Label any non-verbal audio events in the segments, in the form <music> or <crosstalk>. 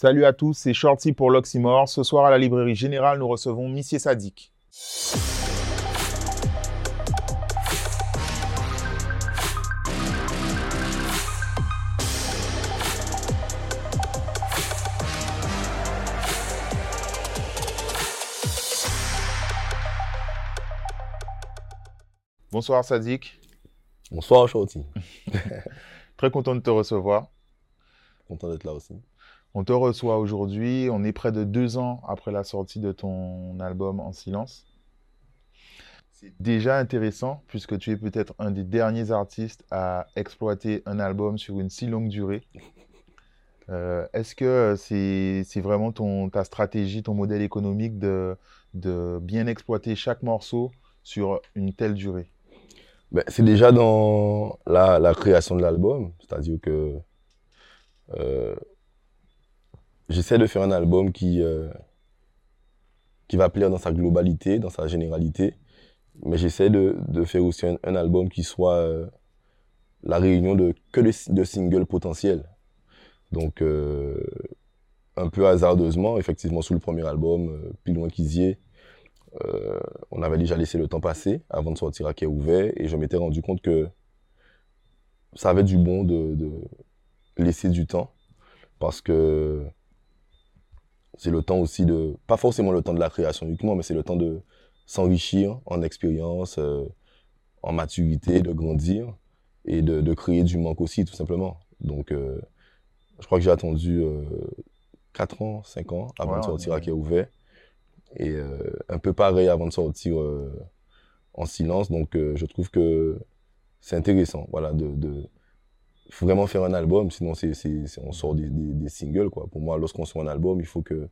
Salut à tous, c'est Shorty pour l'Oxymore. Ce soir à la librairie générale, nous recevons Missier Sadik. Bonsoir Sadik. Bonsoir Shorty. <laughs> Très content de te recevoir. Content d'être là aussi. On te reçoit aujourd'hui. On est près de deux ans après la sortie de ton album En silence. C'est déjà intéressant puisque tu es peut-être un des derniers artistes à exploiter un album sur une si longue durée. <laughs> Euh, est-ce que c'est vraiment ton, ta stratégie, ton modèle économique de, de bien exploiter chaque morceau sur une telle durée? Ben, C'est déjà dans la, la création de l'album, c'est-à-dire que euh, j'essaie de faire un album qui, euh, qui va plaire dans sa globalité, dans sa généralité, mais j'essaie de, de, faire aussi un, album qui soit euh, la réunion de que de, singles potentiels. Donc, euh, un peu hasardeusement, effectivement, sous le premier album, Plus loin qu'Isier, on avait déjà laissé le temps passer avant de sortir à Quai ouvert, et je m'étais rendu compte que ça avait du bon de, de laisser du temps, parce que c'est le temps aussi de, pas forcément le temps de la création uniquement, mais c'est le temps de s'enrichir en expérience, euh, en maturité, de grandir et de, de, créer du manque aussi, tout simplement. Donc, euh, je crois que j'ai attendu euh, 4 ans, 5 ans avant de sortir à Quai ouvert. Et euh, un peu pareil avant de sortir en silence. Donc, je trouve que c'est intéressant, voilà, de, de il faut vraiment faire un album, sinon c'est, on sort des, des, singles. Quoi. Pour moi, lorsqu'on sort un album, il faut que,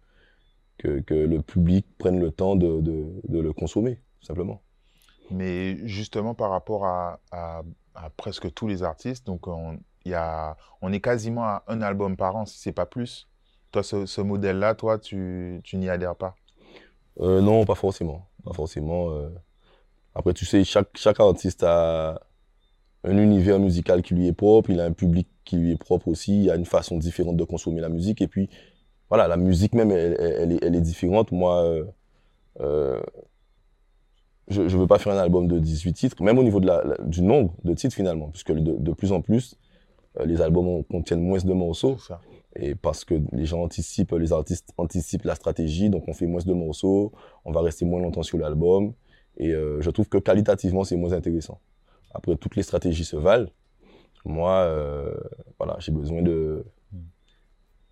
que, que le public prenne le temps de, de, de, le consommer, tout simplement. Mais justement, par rapport à, à, presque tous les artistes, donc on, y a, on est quasiment à un album par an, si c'est pas plus. Toi, ce, ce modèle-là, toi, tu, tu n'y adhères pas? Euh, Non, pas forcément. Pas forcément. Euh. Après, tu sais, chaque, chaque artiste a un univers musical qui lui est propre, il a un public qui lui est propre aussi, il y a une façon différente de consommer la musique. Et puis, voilà, la musique même, elle, elle, est, elle est, différente. Moi, euh, euh je ne veux pas faire un album de 18 titres, même au niveau de la, du nombre de titres finalement, puisque de, de plus en plus, euh, les albums contiennent moins de morceaux. Et parce que les gens anticipent, les artistes anticipent la stratégie, donc on fait moins de morceaux, on va rester moins longtemps sur l'album. Et je trouve que qualitativement, c'est moins intéressant. Après, toutes les stratégies se valent. Moi, euh, voilà, j'ai besoin de,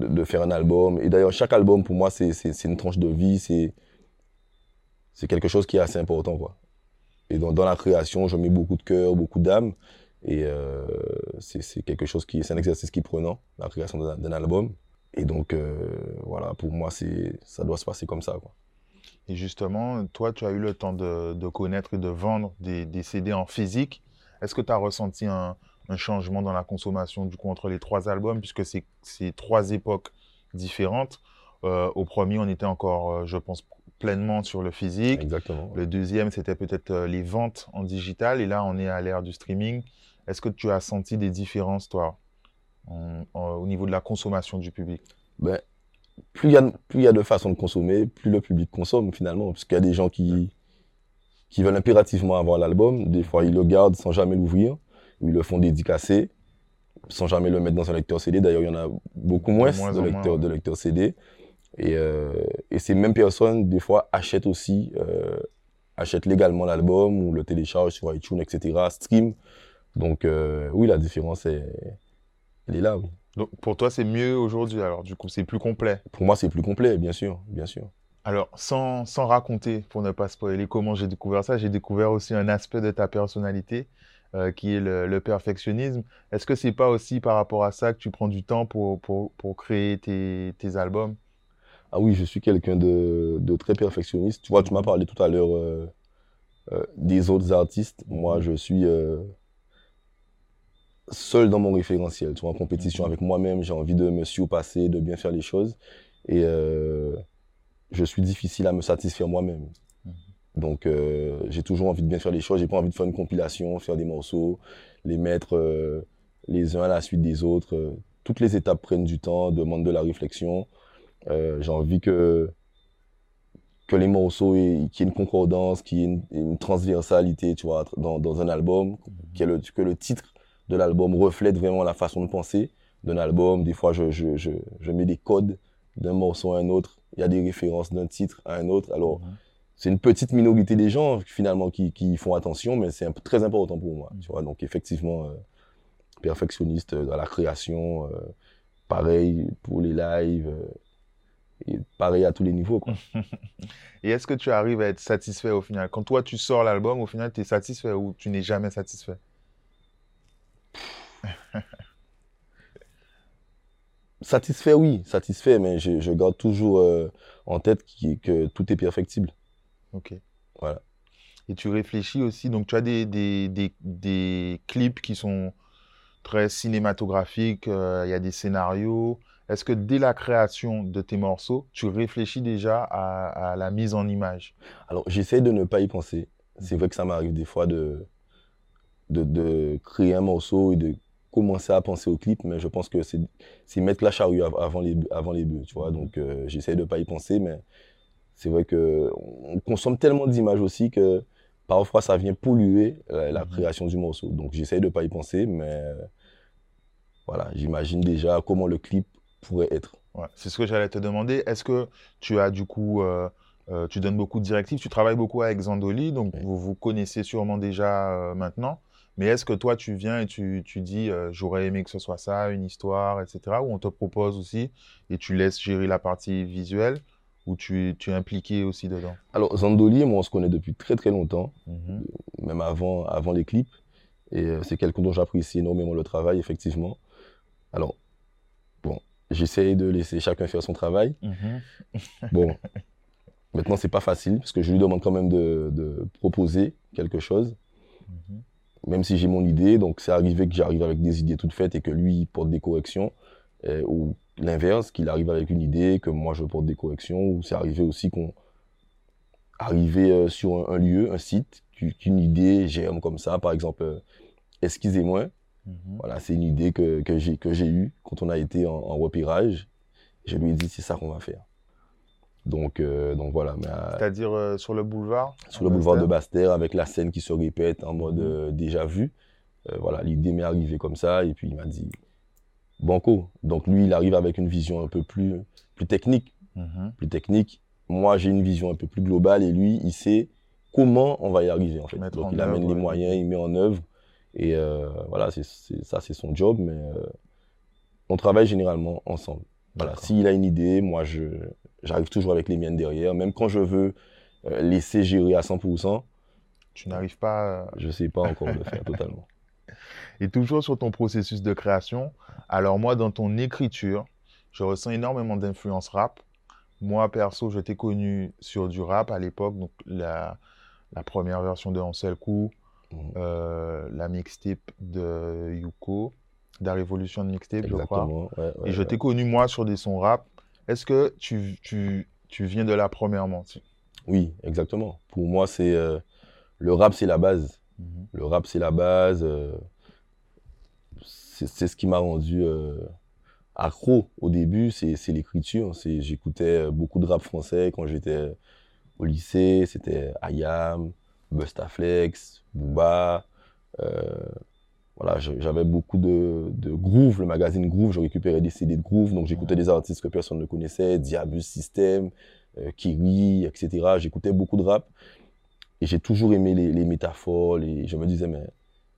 de, faire un album. Et d'ailleurs, chaque album, pour moi, c'est une tranche de vie. C'est quelque chose qui est assez important. Quoi. Et dans, dans la création, je mets beaucoup de cœur, beaucoup d'âme. Et euh, c'est quelque chose qui, c'est un exercice qui est prenant, la création d'un album. Et donc, euh, voilà, pour moi, ça doit se passer comme ça. Quoi. Et justement, toi, tu as eu le temps de, de connaître et de vendre des, des CD en physique. Est-ce que tu as ressenti un, changement dans la consommation du coup entre les trois albums, puisque c'est trois époques différentes? Euh, Au premier, on était encore, euh, je pense, pleinement sur le physique. Exactement. Le deuxième, c'était peut-être euh, les ventes en digital. Et là, on est à l'ère du streaming. Est-ce que tu as senti des différences, toi, au niveau de la consommation du public? Ben, Plus il y, a, y a de façons de consommer, plus le public consomme finalement. Parce qu'il y a des gens qui, qui veulent impérativement avoir l'album. Des fois, ils le gardent sans jamais l'ouvrir, ou ils le font dédicacer, sans jamais le mettre dans un lecteur CD. D'ailleurs, il y en a beaucoup moins, de, lecteurs, de lecteurs CD. Et, euh, et, ces mêmes personnes, des fois, achètent aussi, euh, achètent légalement l'album ou le téléchargent sur iTunes, etc., stream. Donc, euh, oui, la différence, est, elle est là. Oui. Donc, pour toi, c'est mieux aujourd'hui, alors, du coup, c'est plus complet? Pour moi, c'est plus complet, bien sûr, bien sûr. Alors, sans, sans, raconter, pour ne pas spoiler comment j'ai découvert ça, j'ai découvert aussi un aspect de ta personnalité euh, qui est le, le perfectionnisme. Est-ce que c'est pas aussi par rapport à ça que tu prends du temps pour, pour, pour créer tes, tes, albums? Ah oui, je suis quelqu'un de, de, très perfectionniste. Tu vois, tu m'as parlé tout à l'heure euh, euh, des autres artistes. Moi, mhm. je suis seul dans mon référentiel. Tu vois, en compétition mhm. avec moi-même, j'ai envie de me surpasser, de bien faire les choses. Et je suis difficile à me satisfaire moi-même. Mhm. Donc, euh, j'ai toujours envie de bien faire les choses. J'ai pas envie de faire une compilation, faire des morceaux, les mettre euh, les uns à la suite des autres. toutes les étapes prennent du temps, demandent de la réflexion. Euh, j'ai envie que, que les morceaux, qu'il y ait une concordance, qu'il y ait une, transversalité, tu vois, dans, dans un album, le, que le titre de l'album reflète vraiment la façon de penser d'un album. Des fois, je, je, je, je mets des codes d'un morceau à un autre. Il y a des références d'un titre à un autre. Alors, c'est une petite minorité des gens, finalement, qui, qui font attention, mais c'est très important pour moi. Tu vois, donc, effectivement, euh, perfectionniste dans la création, euh, pareil pour les lives. Euh, et pareil à tous les niveaux. Quoi. <laughs> et est-ce que tu arrives à être satisfait au final? Quand toi, tu sors l'album, au final, tu es satisfait ou tu n'es jamais satisfait? <laughs> Satisfait, oui, satisfait, mais je, garde toujours euh, en tête que tout est perfectible. Ok. Voilà. Et tu réfléchis aussi, donc tu as des, des, des, clips qui sont très cinématographiques, euh, il y a des scénarios. Est-ce que dès la création de tes morceaux, tu réfléchis déjà à, la mise en image? Alors, j'essaie de ne pas y penser. C'est vrai que ça m'arrive des fois de, de, de, créer un morceau et de commencer à penser au clip, mais je pense que c'est mettre la charrue avant les, avant les bœufs, tu vois. Donc, euh, j'essaie de ne pas y penser, mais c'est vrai qu'on consomme tellement d'images aussi que parfois ça vient polluer la, mhm. création du morceau. Donc, j'essaie de ne pas y penser, mais voilà, j'imagine déjà comment le clip pourrait être. c'est ce que j'allais te demander. Est-ce que tu as du coup, euh, euh, tu donnes beaucoup de directives, tu travailles beaucoup avec Zandoli, donc vous vous connaissez sûrement déjà maintenant. Mais est-ce que toi, tu viens et tu, tu dis, euh, j'aurais aimé que ce soit ça, une histoire, etc. Ou on te propose aussi et tu laisses gérer la partie visuelle ou tu, tu es impliqué aussi dedans? Alors, Zandoli et moi, on se connaît depuis très très longtemps, mhm. même avant, avant les clips. Et euh, c'est quelqu'un dont j'apprécie énormément le travail, effectivement. Alors, bon, j'essaye de laisser chacun faire son travail. Mhm. <laughs> bon, maintenant, c'est pas facile parce que je lui demande quand même de, de proposer quelque chose. Mhm même si j'ai mon idée, donc c'est arrivé que j'arrive avec des idées toutes faites et que lui il porte des corrections, euh, ou l'inverse, qu'il arrive avec une idée, que moi je porte des corrections, ou c'est arrivé aussi qu'on arrivait euh, sur un, lieu, un site, qu'une idée germe comme ça, par exemple, euh, excusez-moi, mhm. voilà, c'est une idée que, que j'ai eue quand on a été en, en repérage, je lui ai dit c'est ça qu'on va faire. Donc, euh, donc voilà. Euh, C'est-à-dire euh, sur le boulevard Sur le boulevard de Bastère, avec la scène qui se répète en mode mhm. déjà vu. voilà, l'idée m'est arrivée comme ça, et puis il m'a dit Banco. Donc lui, il arrive avec une vision un peu plus, plus technique. Mhm. Plus technique. Moi, j'ai une vision un peu plus globale, et lui, il sait comment on va y arriver, en fait. donc il amène les moyens, il met en œuvre. Et voilà, ça, c'est son job, mais on travaille généralement ensemble. Voilà, s'il a une idée, moi, je j'arrive toujours avec les miennes derrière. Même quand je veux euh, laisser gérer à 100%. Tu n'arrives pas. Je ne sais pas encore le faire <laughs> totalement. Et toujours sur ton processus de création, alors moi, dans ton écriture, je ressens énormément d'influence rap. Moi, perso, je t'ai connu sur du rap à l'époque, donc la, la, première version de Ansel Coup, mmh. euh, la mixtape de Yuko, de la Révolution de mixtape, je crois. Et je t'ai connu, moi, sur des sons rap. Est-ce que tu, tu, tu, viens de là premièrement Oui, exactement. Pour moi, c'est euh, le rap, c'est la base. Mhm. Le rap, c'est la base. Euh, c'est ce qui m'a rendu euh, accro au début, c'est l'écriture. J'écoutais beaucoup de rap français quand j'étais au lycée. C'était Ayam, Bustaflex, Booba voilà, j'avais beaucoup de, de Groove, le magazine Groove, je récupérais des CD de Groove, donc j'écoutais des artistes que personne ne connaissait, Diabus System, euh, Kiri, etc. J'écoutais beaucoup de rap et j'ai toujours aimé les, les, métaphores, et je me disais, mais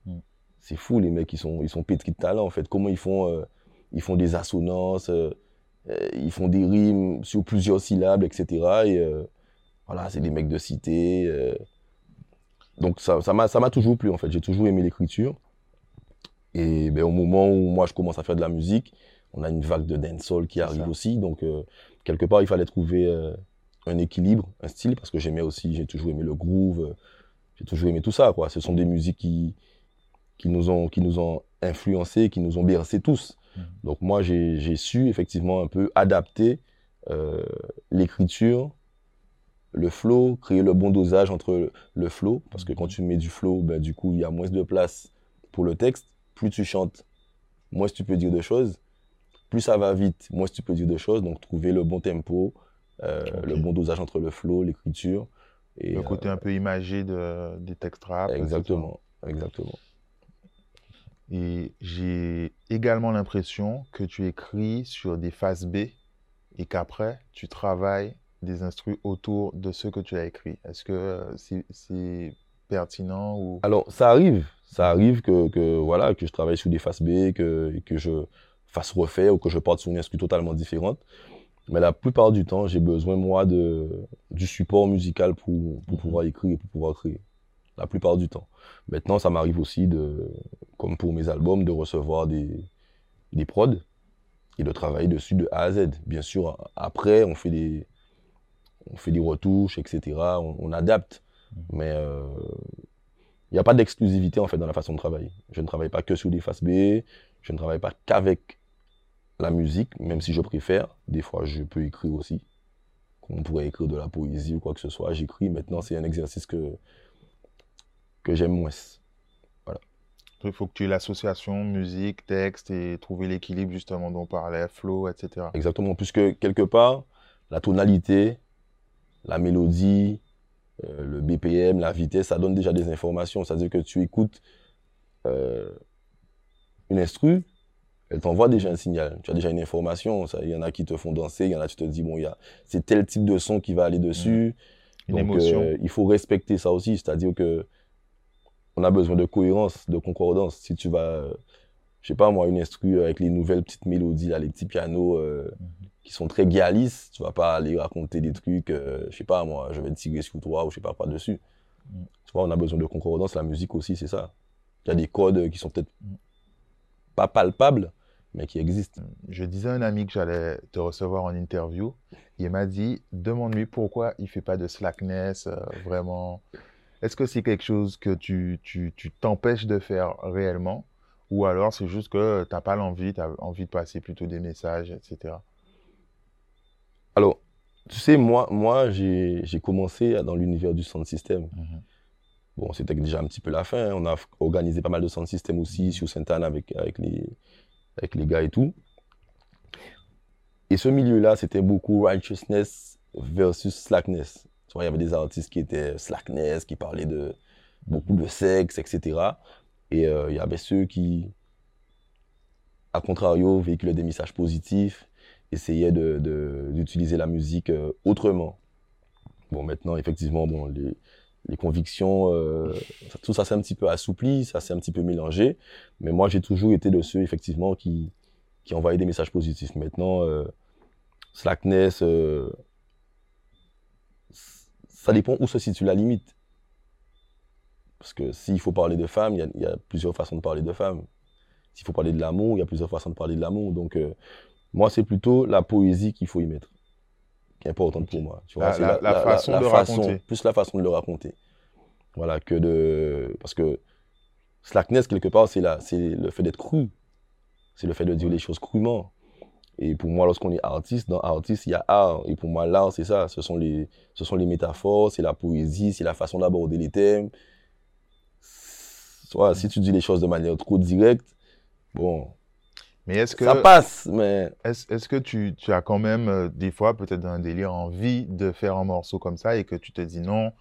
mm. c'est fou, les mecs, ils sont, ils sont pétris de talent en fait. Comment ils font, euh, ils font des assonances, euh, ils font des rimes sur plusieurs syllabes, etc. Et voilà, c'est des mecs de cité. donc ça m'a ça toujours plu en fait, j'ai toujours aimé l'écriture. Et ben, au moment où moi je commence à faire de la musique, on a une vague de dancehall qui arrive aussi. Donc, euh, quelque part, il fallait trouver euh, un équilibre, un style, parce que j'aimais aussi, j'ai toujours aimé le groove, euh, j'ai toujours aimé tout ça. Quoi. Ce sont des musiques qui, qui, nous, ont, qui nous ont influencés, qui nous ont bercés tous. Mmh. Donc, moi, j'ai su effectivement un peu adapter l'écriture, le flow, créer le bon dosage entre le flow, parce que quand mmh. tu mets du flow, ben, du coup, il y a moins de place pour le texte plus tu chantes, moins tu peux dire de choses. plus ça va vite, moins tu peux dire de choses. Donc, trouver le bon tempo, euh, le bon dosage entre le flow, l'écriture. Et, le côté un peu imagé de, des textes rap. Exactement, exactement. Et j'ai également l'impression que tu écris sur des phases B et qu'après, tu travailles des instrus autour de ce que tu as écrit. Est-ce que euh, c'est pertinent ou... Alors, ça arrive. Ça arrive que, que, voilà, que je travaille sur des phases B, que, que je fasse refaire ou que je parte sur une instru totalement différente. Mais la plupart du temps, j'ai besoin, moi, de, du support musical pour, pour pouvoir écrire et pour pouvoir créer. La plupart du temps. Maintenant, ça m'arrive aussi, de, comme pour mes albums, de recevoir des, des prods et de travailler dessus de A à Z. Bien sûr, après, on fait des, on fait des retouches, etc. On, adapte. Mais il n'y a pas d'exclusivité en fait dans la façon de travailler. Je ne travaille pas que sur des faces B, je ne travaille pas qu'avec la musique, même si je préfère. Des fois, je peux écrire aussi. On pourrait écrire de la poésie ou quoi que ce soit. J'écris. Maintenant, c'est un exercice que, que j'aime moins. Voilà. Il faut que tu aies l'association musique, texte et trouver l'équilibre justement dont on parlait, flow, etc. Exactement, puisque quelque part, la tonalité, la mélodie, euh, le BPM, la vitesse, ça donne déjà des informations. C'est-à-dire que tu écoutes euh, une instru, elle t'envoie déjà un signal. Tu as déjà une information. Il y en a qui te font danser, il y en a qui te dis, bon, c'est tel type de son qui va aller dessus. Une Donc, émotion. Euh, il faut respecter ça aussi. C'est-à-dire que on a besoin de cohérence, de concordance. Si tu vas, je sais pas moi, une instru avec les nouvelles petites mélodies, là, les petits pianos mhm. Qui sont très galistes, tu vas pas aller raconter des trucs, euh, je sais pas moi, je vais te tirer sur toi ou je sais pas quoi dessus. Mhm. Tu vois, on a besoin de concordance. La musique aussi, c'est ça. Il y a des codes qui sont peut-être mhm. pas palpables, mais qui existe. Je disais à un ami que j'allais te recevoir en interview. Il m'a dit demande-lui pourquoi il fait pas de slackness, euh, vraiment. Est-ce que c'est quelque chose que tu t'empêches tu, de faire réellement? Ou alors c'est juste que tu n'as pas l'envie, tu as envie de passer plutôt des messages, etc. Alors, tu sais, moi, moi j'ai commencé dans l'univers du sound system. Mhm. Bon, c'était déjà un petit peu la fin. Hein. On a organisé pas mal de sound system aussi mhm. sur Sainte-Anne avec, avec les, avec les gars et tout. Et ce milieu-là, c'était beaucoup righteousness versus slackness. Tu vois, il y avait des artistes qui étaient slackness, qui parlaient de beaucoup de sexe, etc. Et euh, il y avait ceux qui, à contrario, véhiculaient des messages positifs, essayaient d'utiliser la musique euh, autrement. Bon, maintenant, effectivement, bon, les, les convictions, euh, tout ça s'est un petit peu assoupli, ça s'est un petit peu mélangé. Mais moi, j'ai toujours été de ceux, effectivement, qui, qui envoyaient des messages positifs. Maintenant, euh, slackness, euh, ça dépend où se situe la limite. Parce que s'il faut parler de femmes, il y, a plusieurs façons de parler de femmes. S'il faut parler de l'amour, il y a plusieurs façons de parler de l'amour. Donc, moi, c'est plutôt la poésie qu'il faut y mettre qui est importante pour moi. Tu vois, la, la, façon de raconter. Plus la façon de le raconter. Voilà, que de. Parce que slackness, quelque part, c'est le fait d'être cru. C'est le fait de dire les choses crûment. Et pour moi, lorsqu'on est artiste, dans artiste, il y a art. Et pour moi, l'art, c'est ça. Ce sont, les, ce sont les métaphores, c'est la poésie, c'est la façon d'aborder les thèmes. Soit, si tu dis les choses de manière trop directe, bon, mais est-ce que ça passe Mais est-ce que tu, tu, as quand même euh, des fois peut-être un délire envie de faire un morceau comme ça et que tu te dis non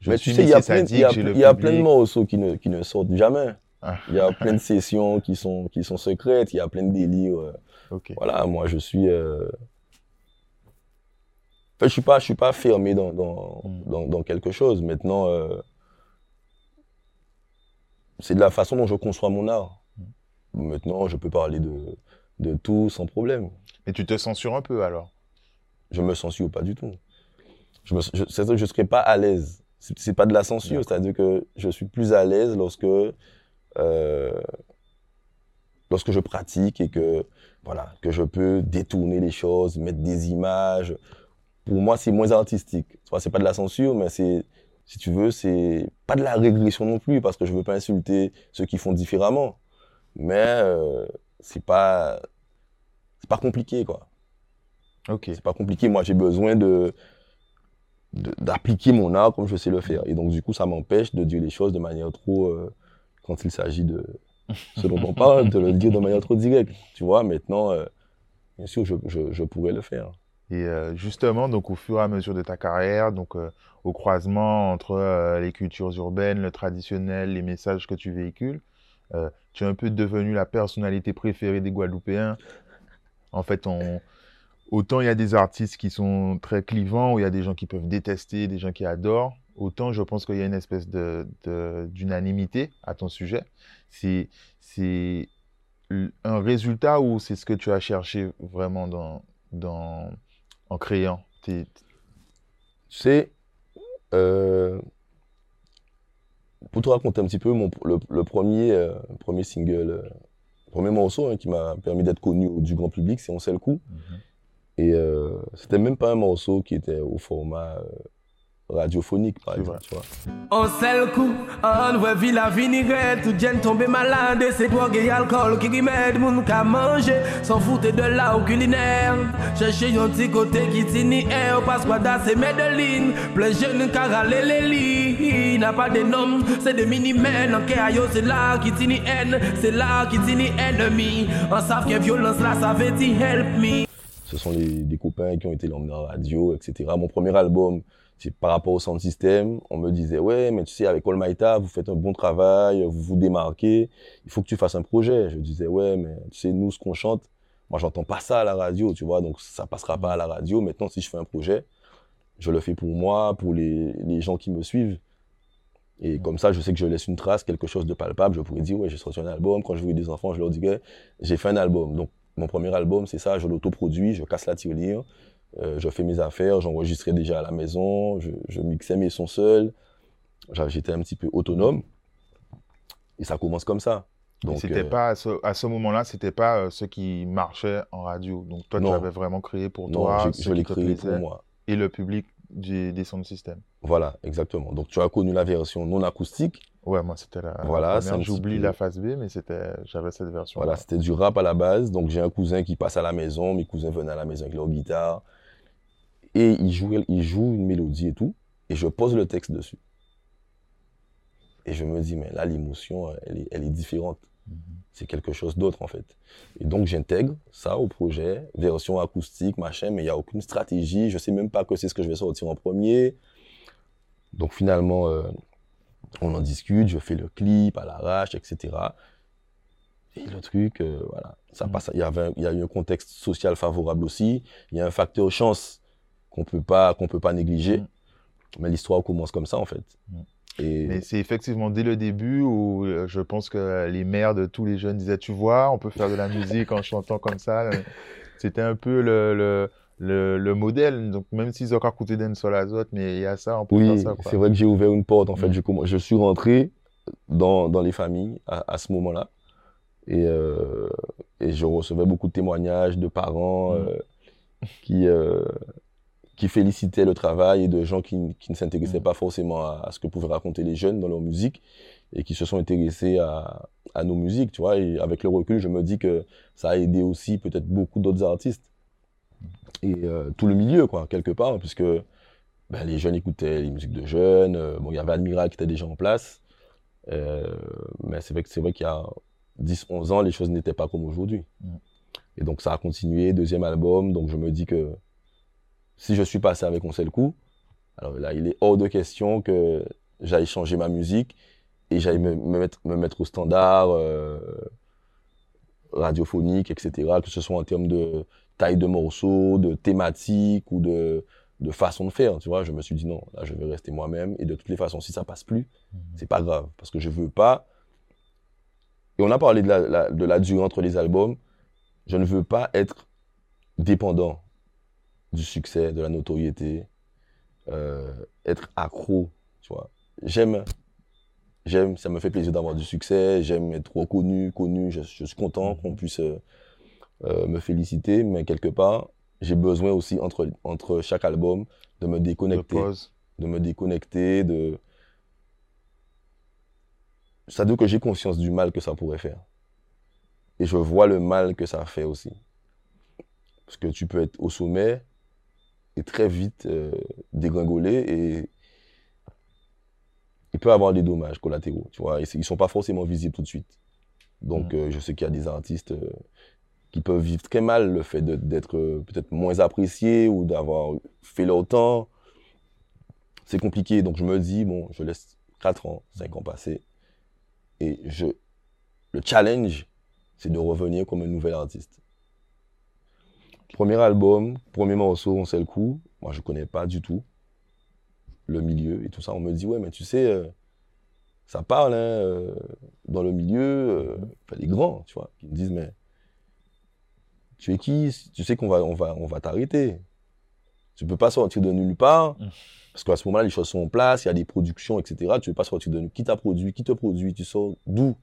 je Mais tu sais, il y a plein, y a, y a plein de morceaux qui ne, qui ne sortent jamais. Ah. Il y a plein de sessions qui sont, qui sont secrètes, il y a plein de délires. Euh. Voilà, moi je suis. Euh... Enfin, je suis pas, je suis pas fermé dans, dans, hmm. dans, dans quelque chose. Maintenant, euh... c'est de la façon dont je conçois mon art. Maintenant, je peux parler de, de tout sans problème. Et tu te censures un peu alors? Je me censure pas du tout. Je ne je, je serais pas à l'aise. C'est pas de la censure, c'est-à-dire que je suis plus à l'aise lorsque euh, lorsque je pratique et que voilà que je peux détourner les choses, mettre des images. Pour moi, c'est moins artistique. C'est pas de la censure, mais c'est si tu veux, c'est pas de la régression non plus parce que je veux pas insulter ceux qui font différemment mais euh, c'est pas c'est pas compliqué quoi. Ok. C'est pas compliqué. Moi, j'ai besoin de d'appliquer mon art comme je sais le faire. Et donc, du coup, ça m'empêche de dire les choses de manière trop, euh, quand il s'agit de ce dont on parle, de le dire de manière trop directe. Tu vois, maintenant, euh, bien sûr, je, pourrais le faire. Et euh, justement, donc au fur et à mesure de ta carrière, donc au croisement entre les cultures urbaines, le traditionnel, les messages que tu véhicules, tu es un peu devenu la personnalité préférée des Guadeloupéens. En fait, autant il y a des artistes qui sont très clivants, où il y a des gens qui peuvent détester, des gens qui adorent, autant je pense qu'il y a une espèce d'unanimité à ton sujet. C'est un résultat ou c'est ce que tu as cherché vraiment en créant sais, euh, pour te raconter un petit peu, mon, le, premier, euh, premier single, le euh, premier morceau hein, qui m'a permis d'être connu du grand public, c'est On sait le coup. Mhm. Et c'était même pas un morceau qui était au format radiophonique, par exemple. Tu vois. On sait le coup, on voit la vinaigrette, tout jeune tombé malade, c'est toi qui alcool qui remède, mon qu'à manger, sans foutre de là au culinaire. Chercher un petit côté qui tini air, parce que c'est Medellin, plein jeunes caralé les lits, n'a pas de nom, c'est des mini-men, en c'est là qui tini haine, c'est là qui tini ennemi. On savent que violence là, ça veut dire help me. Ce sont les, des copains qui ont été l'emmener en radio, etc. Mon premier album, par rapport au sound system, on me disait ouais, mais tu sais avec All vous faites un bon travail, vous vous démarquez, il faut que tu fasses un projet. Je disais ouais, mais tu sais nous ce qu'on chante, moi j'entends pas ça à la radio, tu vois, donc ça passera pas à la radio. Maintenant si je fais un projet, je le fais pour moi, pour les, les gens qui me suivent. Et comme ça, je sais que je laisse une trace, quelque chose de palpable. Je pourrais dire, ouais, j'ai sorti un album. Quand je vois des enfants, je leur dis que j'ai fait un album. Donc, mon premier album, c'est ça, je l'autoproduis, je casse la tirelire, euh, je fais mes affaires, j'enregistrais déjà à la maison, je, mixais mes sons seul. J'étais un petit peu autonome. Et ça commence comme ça. Donc, c'était euh, pas à ce, moment-là, c'était pas euh, ce qui marchait en radio. Donc toi, tu avais vraiment créé pour toi. je, l'ai créé pour moi. Et le public des, des sound systems. Voilà, exactement. Donc tu as connu la version non acoustique. Ouais, moi c'était la. Voilà, J'oublie la phase B, mais c'était, j'avais cette version. Voilà, c'était du rap à la base. Donc j'ai un cousin qui passe à la maison, mes cousins venaient à la maison avec leur guitare. Et il joue, il joue une mélodie et tout, et je pose le texte dessus. Et je me dis, mais là, l'émotion, elle est, elle est différente. Mhm. C'est quelque chose d'autre, en fait. Et donc, j'intègre ça au projet, version acoustique, machin, mais il n'y a aucune stratégie. Je ne sais même pas que c'est ce que je vais sortir en premier. Donc, finalement, euh, on en discute, je fais le clip à l'arrache, etc. Et le truc, euh, voilà, ça mhm. passe. Il y, avait, il y a eu un contexte social favorable aussi. Il y a un facteur chance qu'on peut pas qu'on peut pas négliger. Mm. Mais l'histoire commence comme ça en fait. Mm. Et... Mais c'est effectivement dès le début où euh, je pense que les mères de tous les jeunes disaient tu vois on peut faire de la musique en chantant comme ça. <laughs> C'était un peu le, le, le, modèle. Donc même s'ils ont encore coûté d'un seul azote, mais il y a ça, on peut oui, faire ça. c'est vrai que j'ai ouvert une porte. En fait, mm. je, je suis rentré dans, dans les familles à, à ce moment-là. Et, euh, et je recevais beaucoup de témoignages de parents euh, qui, euh, qui félicitaient le travail et de gens qui, qui ne s'intéressaient mm. pas forcément à, ce que pouvaient raconter les jeunes dans leur musique et qui se sont intéressés à, à, nos musiques, tu vois. Et avec le recul, je me dis que ça a aidé aussi peut-être beaucoup d'autres artistes et euh, tout le milieu, quoi, quelque part, puisque ben, les jeunes écoutaient les musiques de jeunes. Euh, bon, il y avait Admiral qui était déjà en place, euh, mais c'est vrai c'est vrai qu'il y a 10, 11 ans, les choses n'étaient pas comme aujourd'hui. Mm. Et donc ça a continué, deuxième album, donc je me dis que si je suis passé avec On sait le coup, alors là, il est hors de question que j'aille changer ma musique et j'aille me, mettre, me mettre au standard euh, radiophonique, etc., que ce soit en termes de taille de morceaux, de thématique ou de, de façon de faire, tu vois. Je me suis dit non, là, je vais rester moi-même et de toutes les façons, si ça passe plus, mhm. c'est pas grave parce que je veux pas. Et on a parlé de la, de la durée entre les albums. Je ne veux pas être dépendant du succès, de la notoriété, euh, être accro, tu vois. J'aime, j'aime, ça me fait plaisir d'avoir du succès, j'aime être reconnu, connu, je, suis content qu'on mhm. puisse euh, euh, me féliciter, mais quelque part, j'ai besoin aussi entre, entre chaque album de me déconnecter, de, me déconnecter, de... Ça veut que j'ai conscience du mal que ça pourrait faire. Et je vois le mal que ça fait aussi. Parce que tu peux être au sommet, est très vite euh, dégringolé et il peut avoir des dommages collatéraux, tu vois. Ils ne sont pas forcément visibles tout de suite. Donc, mm. euh, je sais qu'il y a des artistes euh, qui peuvent vivre très mal le fait d'être peut-être moins appréciés ou d'avoir fait leur temps. C'est compliqué. Donc je me dis, bon, je laisse 4 ans, 5 ans passer. Et je, le challenge, c'est de revenir comme un nouvel artiste. Premier album, premier morceau, on sait le coup. Moi, je connais pas du tout le milieu et tout ça. On me dit, ouais, mais tu sais, euh, ça parle hein, euh, dans le milieu, euh, les grands, tu vois, qui me disent, mais tu es qui? Tu sais qu'on va, on va, on va t'arrêter. Tu peux pas sortir de nulle part. <laughs> Parce qu'à ce moment-là, les choses sont en place, il y a des productions, etc. Tu ne peux pas sortir de nulle Qui t'a produit? Qui te produit? Tu sors d'où?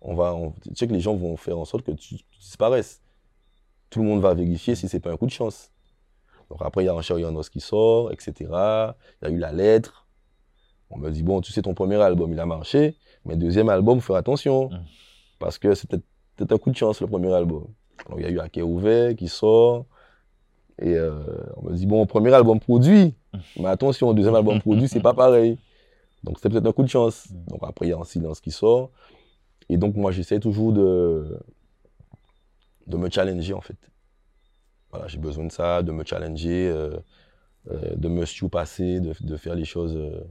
On va, tu sais que les gens vont faire en sorte que tu, disparaisses. Tout le monde va vérifier si c'est pas un coup de chance. Donc après, il y a un Charianos qui sort, etc. Il y a eu la lettre. On me dit, bon, tu sais, ton premier album, il a marché, mais deuxième album, faire attention. Mmh. Parce que c'est peut-être un coup de chance, le premier album. Donc il y a eu Aké Ouvert qui sort. Et euh, on me dit, bon, premier album produit, mais attention, deuxième album <laughs> produit, c'est pas pareil. Donc c'est peut-être un coup de chance. Mmh. Donc après, il y a un silence qui sort. Et donc, moi, j'essaie toujours de, de me challenger, en fait. Voilà, j'ai besoin de ça, de me challenger, euh, euh, de me surpasser, de, de faire les choses euh,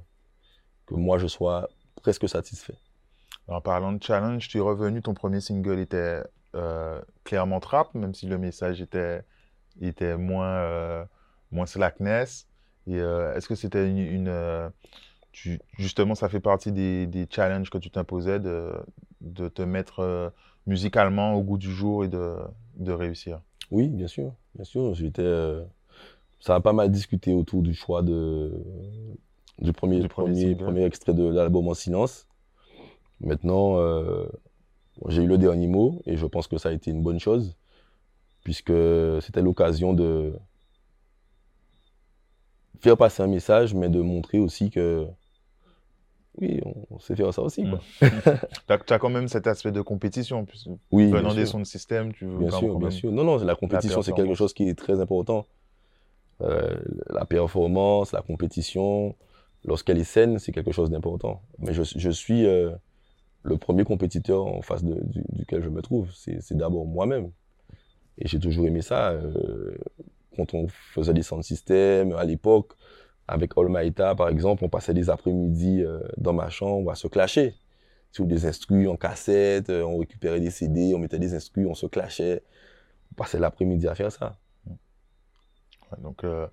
que moi, je sois presque satisfait. En parlant de challenge, tu es revenu, ton premier single était clairement trap, même si le message était, était moins, moins slackness. Et est-ce que c'était une, justement, ça fait partie des, des challenges que tu t'imposais de, de te mettre musicalement au goût du jour et de, de réussir Oui, bien sûr. Bien sûr. J'étais, euh, ça a pas mal discuté autour du choix de, du premier, premier, premier, extrait de l'album En Silence. Maintenant, euh, j'ai eu le dernier mot et je pense que ça a été une bonne chose puisque c'était l'occasion de faire passer un message, mais de montrer aussi que oui, on, sait faire ça aussi. Hmm. tu as, quand même cet aspect de compétition. Oui, venant des sons de système, tu veux Bien sûr, bien sûr. Non, non, la compétition, c'est quelque chose qui est très important. Euh, la performance, la compétition, lorsqu'elle est saine, c'est quelque chose d'important. Mais je, je suis euh, le premier compétiteur en face de, duquel je me trouve. C'est d'abord moi-même. Et j'ai toujours aimé ça. Euh, quand on faisait des sons de système, à l'époque, avec Olmaïta, par exemple, on passait des après-midi euh, dans ma chambre à se clasher. Sur des instrus en cassette, euh, on récupérait des CD, on mettait des instrus, on se clashait. On passait l'après-midi à faire ça. donc, euh,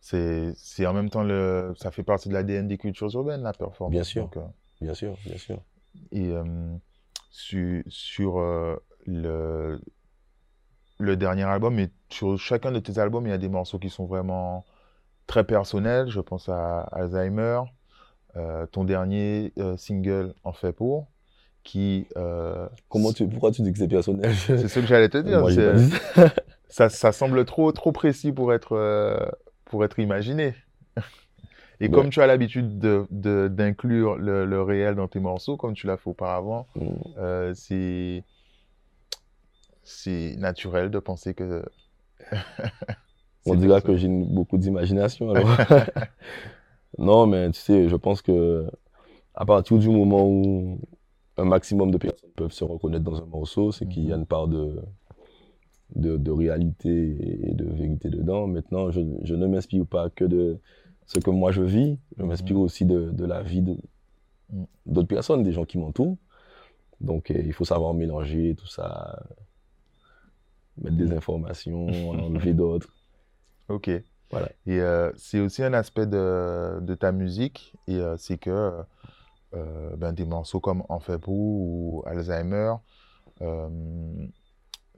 c'est en même temps, le, ça fait partie de l'ADN des cultures urbaines, la performance. Bien sûr. bien sûr, bien sûr. Et sur, sur le, le dernier album, et sur chacun de tes albums, il y a des morceaux qui sont vraiment très personnel. Je pense à Alzheimer, euh, ton dernier euh, single En fait pour, qui. Euh, Comment tu, pourquoi tu dis que c'est personnel? C'est ce que j'allais te dire. <laughs> ça, ça, semble trop, trop précis pour être, pour être imaginé. Et comme tu as l'habitude d'inclure de, d'inclure le, le, réel dans tes morceaux, comme tu l'as fait auparavant, mm. c'est c'est naturel de penser que <laughs> On dirait que j'ai beaucoup d'imagination. <laughs> <laughs> non, mais tu sais, je pense que à partir du moment où un maximum de personnes peuvent se reconnaître dans un morceau, c'est qu'il y a mhm. une part de, de, réalité et de vérité dedans. Maintenant, je, ne m'inspire pas que de ce que moi je vis, je mhm. m'inspire aussi de, la vie mhm. d'autres personnes, des gens qui m'entourent. Donc, euh, il faut savoir mélanger tout ça, mettre des informations, en <laughs> enlever d'autres. Ok. Voilà. Et euh, c'est aussi un aspect de, de ta musique, et euh, c'est que euh, ben, des morceaux comme En fait ou Alzheimer,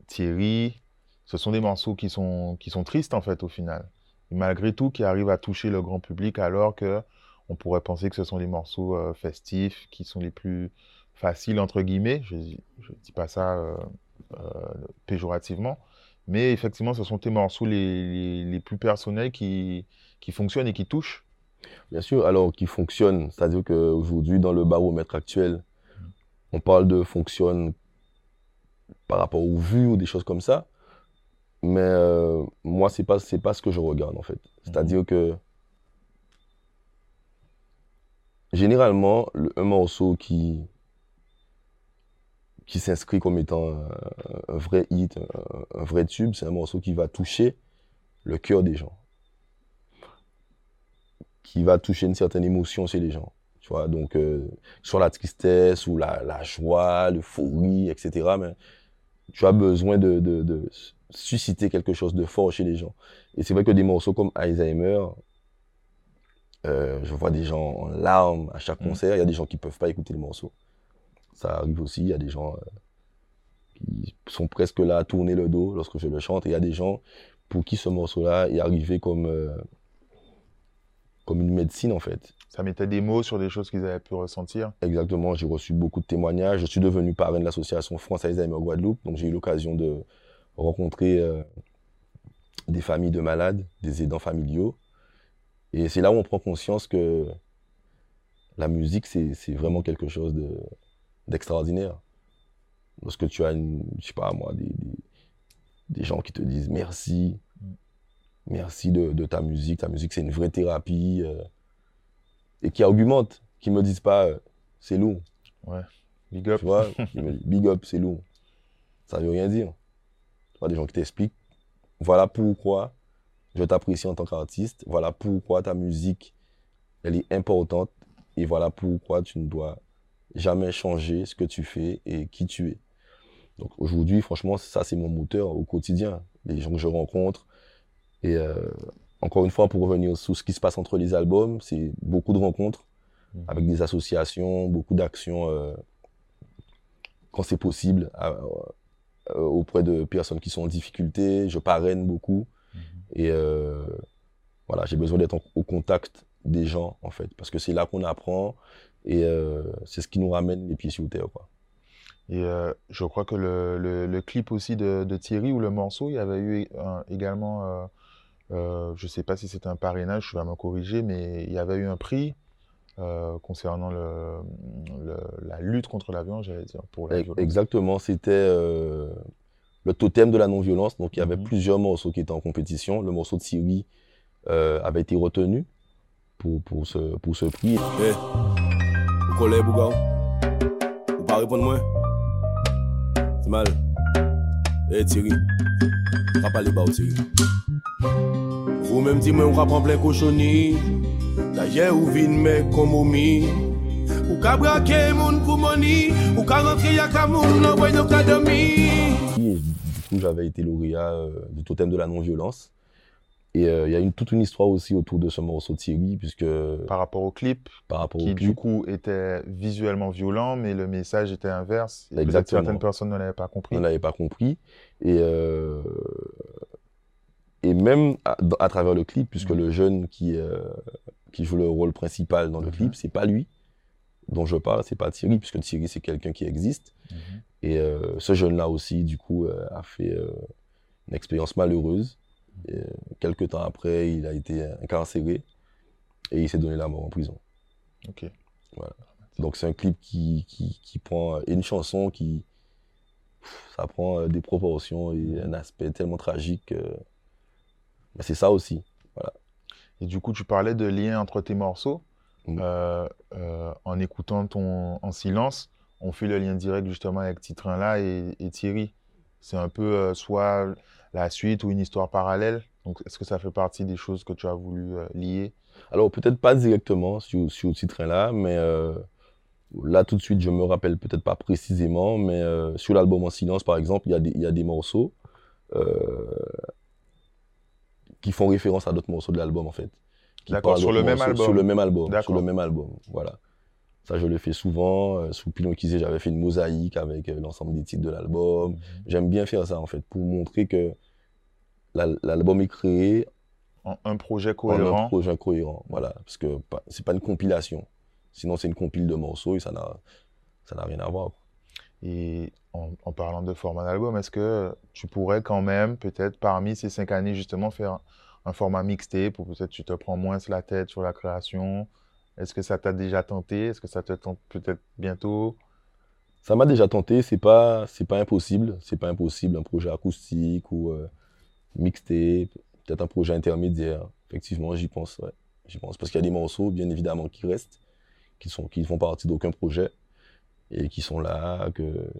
Thierry, ce sont des morceaux qui sont, qui sont tristes en fait au final. Et malgré tout, qui arrivent à toucher le grand public alors que on pourrait penser que ce sont des morceaux festifs, qui sont les plus faciles entre guillemets. Je ne dis pas ça péjorativement. Mais effectivement, ce sont tes morceaux les, les, plus personnels qui, qui fonctionnent et qui touchent. Bien sûr, alors qui fonctionnent, c'est-à-dire qu'aujourd'hui, dans le baromètre actuel, mm. on parle de fonctionne par rapport aux vues ou des choses comme ça. Mais euh, moi, ce n'est pas, pas ce que je regarde en fait. C'est-à-dire mm. que généralement, le, un morceau qui, qui s'inscrit comme étant un, vrai hit, un, vrai tube. C'est un morceau qui va toucher le cœur des gens, qui va toucher une certaine émotion chez les gens. Tu vois, donc euh, sur la tristesse ou la, la joie, l'euphorie, etc. Mais tu as besoin de, de, de, susciter quelque chose de fort chez les gens. Et c'est vrai que des morceaux comme Alzheimer, euh, je vois des gens en larmes à chaque mm. concert. Il y a des gens qui ne peuvent pas écouter le morceau. Ça arrive aussi. Il y a des gens euh, qui sont presque là à tourner le dos lorsque je le chante. Et il y a des gens pour qui ce morceau-là est arrivé comme, euh, comme une médecine, en fait. Ça mettait des mots sur des choses qu'ils avaient pu ressentir. Exactement. J'ai reçu beaucoup de témoignages. Je suis devenu parrain de l'association France Alzheimer Guadeloupe. Donc j'ai eu l'occasion de rencontrer des familles de malades, des aidants familiaux et c'est là où on prend conscience que la musique, c'est vraiment quelque chose d'extraordinaire. Lorsque tu as, une, je sais pas moi, des, des, gens qui te disent merci, merci de, ta musique, ta musique c'est une vraie thérapie, euh, et qui argumentent, qui me disent pas euh, c'est lourd. Ouais, big up. Tu vois, big up, c'est lourd. Ça veut rien dire. Tu vois, des gens qui t'expliquent, voilà pourquoi je t'apprécie en tant qu'artiste. Voilà pourquoi ta musique, elle est importante. Et voilà pourquoi tu ne dois jamais changer ce que tu fais et qui tu es. Donc aujourd'hui, franchement, ça, c'est mon moteur au quotidien. Les gens que je rencontre. Et euh, encore une fois, pour revenir sur ce qui se passe entre les albums, c'est beaucoup de rencontres mmh. avec des associations, beaucoup d'actions euh, quand c'est possible euh, auprès de personnes qui sont en difficulté. Je parraine beaucoup. Et euh, voilà, j'ai besoin d'être au contact des gens, en fait, parce que c'est là qu'on apprend et euh, c'est ce qui nous ramène les pieds sur terre, quoi. Et euh, je crois que le, le, clip aussi de, de, Thierry ou le morceau, il y avait eu également, je ne sais pas si c'était un parrainage, je vais me corriger, mais il y avait eu un prix concernant le, la lutte contre la violence, j'allais dire, pour la violence. Exactement, c'était le totem de la non-violence. Donc il y avait mhm. plusieurs morceaux qui étaient en compétition. Le morceau de euh, avait été retenu pour, pour, ce, pour ce prix. Hey, vous collez, Bouga? Vous pas répondre moi? C'est mal. Eh hey, Thierry, pas parler bas Thierry. Vous-même dites moi on va prendre plein cochonnier. D'ailleurs, vous venez mais comme Ou ka brake moun pou moni, ou ka rentre ya ka moun nan voy nou ka j'avais été lauréat euh, du totem de la non-violence. Et euh, il y a une, toute une histoire aussi autour de ce morceau de Thierry, puisque... Par rapport au clip, par rapport qui au du coup était visuellement violent, mais le message était inverse. Et Exactement. Certaines personnes ne l'avaient pas compris. Ne l'avaient pas compris. Et, euh, et même à, travers le clip, puisque mm. le jeune qui, qui joue le rôle principal dans le mm-hmm. clip, c'est pas lui dont je parle, c'est pas Thierry, puisque Thierry, c'est quelqu'un qui existe. Mm-hmm. Et euh, ce jeune-là aussi, du coup, euh, a fait euh, une expérience malheureuse. Et, quelques temps après, il a été incarcéré et il s'est donné la mort en prison. Ok. Voilà. Donc c'est un clip qui, qui, qui prend une chanson qui ça prend des proportions et un aspect tellement tragique. Mais c'est ça aussi. Voilà. Et du coup, tu parlais de lien entre tes morceaux. Mmh. en écoutant ton en silence, on fait le lien direct justement avec Titrin là et, Thierry. C'est un peu euh, soit la suite ou une histoire parallèle. Donc, est-ce que ça fait partie des choses que tu as voulu euh, lier? Alors, peut-être pas directement sur, sur Titrin là, mais euh, là tout de suite, je me rappelle peut-être pas précisément, mais sur l'album En Silence, par exemple, il y, a des morceaux qui font référence à d'autres morceaux de l'album en fait. D'accord, sur le même album. Sur le même album. Sur le même album, voilà. Ça, je le fais souvent. Euh, sous Pilon Kizé, j'avais fait une mosaïque avec euh, l'ensemble des titres de l'album. Mhm. J'aime bien faire ça, en fait, pour montrer que l'album est créé en un projet cohérent. un projet cohérent, voilà. Parce que c'est pas une compilation. Sinon, c'est une compile de morceaux et ça n'a rien à voir. Et en, parlant de format d'album, est-ce que tu pourrais quand même, peut-être parmi ces cinq années, justement, faire un, format mixté pour peut-être tu te prends moins la tête sur la création? Est-ce que ça t'a déjà tenté? Est-ce que ça te tente peut-être bientôt? Ça m'a déjà tenté, c'est pas c'est pas impossible, c'est pas impossible un projet acoustique ou euh, mixté, peut-être un projet intermédiaire. Effectivement, j'y pense, ouais. J'y pense parce qu'il y a des morceaux bien évidemment qui restent qui sont qui font partie d'aucun projet et qui sont là que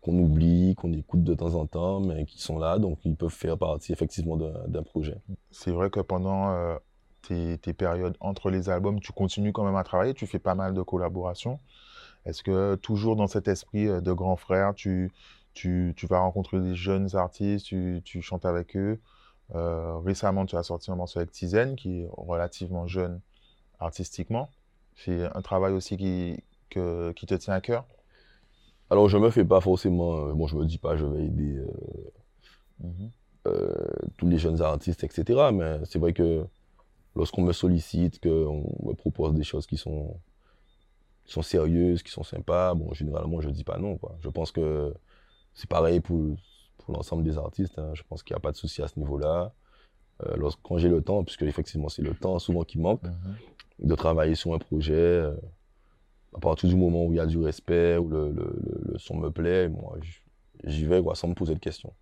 qu'on oublie, qu'on écoute de temps en temps, mais qui sont là, donc ils peuvent faire partie effectivement d'un d'un projet. C'est vrai que pendant euh, tes, tes périodes entre les albums, tu continues quand même à travailler, tu fais pas mal de collaborations. Est-ce que toujours dans cet esprit euh, de grand frère, tu, tu, tu vas rencontrer des jeunes artistes, tu, tu chantes avec eux? Euh, récemment, tu as sorti un morceau avec Tizen, qui est relativement jeune artistiquement. C'est un travail aussi qui, que- qui te tient à cœur? Alors je me fais pas forcément, euh, bon je me dis pas je vais aider euh, Mhm. euh, tous les jeunes artistes, etc. Mais c'est vrai que lorsqu'on me sollicite, qu'on me propose des choses qui sont, qui sont sérieuses, qui sont sympas, bon, généralement, je dis pas non, quoi. Je pense que c'est pareil pour, pour l'ensemble des artistes. hein. Je pense qu'il n'y a pas de souci à ce niveau-là. Euh, quand j'ai le temps, puisque effectivement, c'est le temps souvent qui manque, Mhm. de travailler sur un projet, euh, à partir du moment où il y a du respect, où le, le- le- le son me plaît, moi, j'y vais, quoi, sans me poser de questions.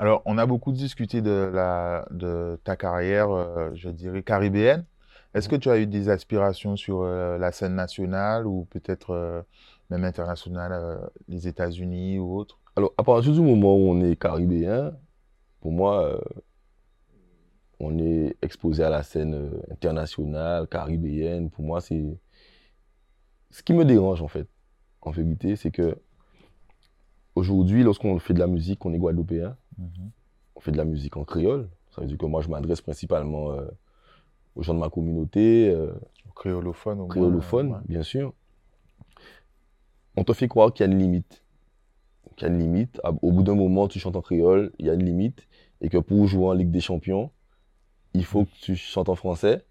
Alors, on a beaucoup discuté de, la, de ta carrière, euh, je dirais, caribéenne. Est-ce que tu as eu des aspirations sur euh, la scène nationale ou peut-être euh, même internationale, les États-Unis ou autre? Alors, à partir du moment où on est caribéen, pour moi, on est exposé à la scène internationale, caribéenne. Pour moi, c'est. Ce qui me dérange, en fait, en vérité, c'est que aujourd'hui, lorsqu'on fait de la musique, on est guadeloupéen, Mhm. on fait de la musique en créole. Ça veut dire que moi, je m'adresse principalement euh, aux gens de ma communauté, euh, Créolophone au moins, créolophone, ouais. bien sûr. On te fait croire qu'il y a une limite. Qu'il y a une limite. À- Au bout d'un moment, tu chantes en créole, il y a une limite. Et que pour jouer en Ligue des Champions, il faut que tu chantes en français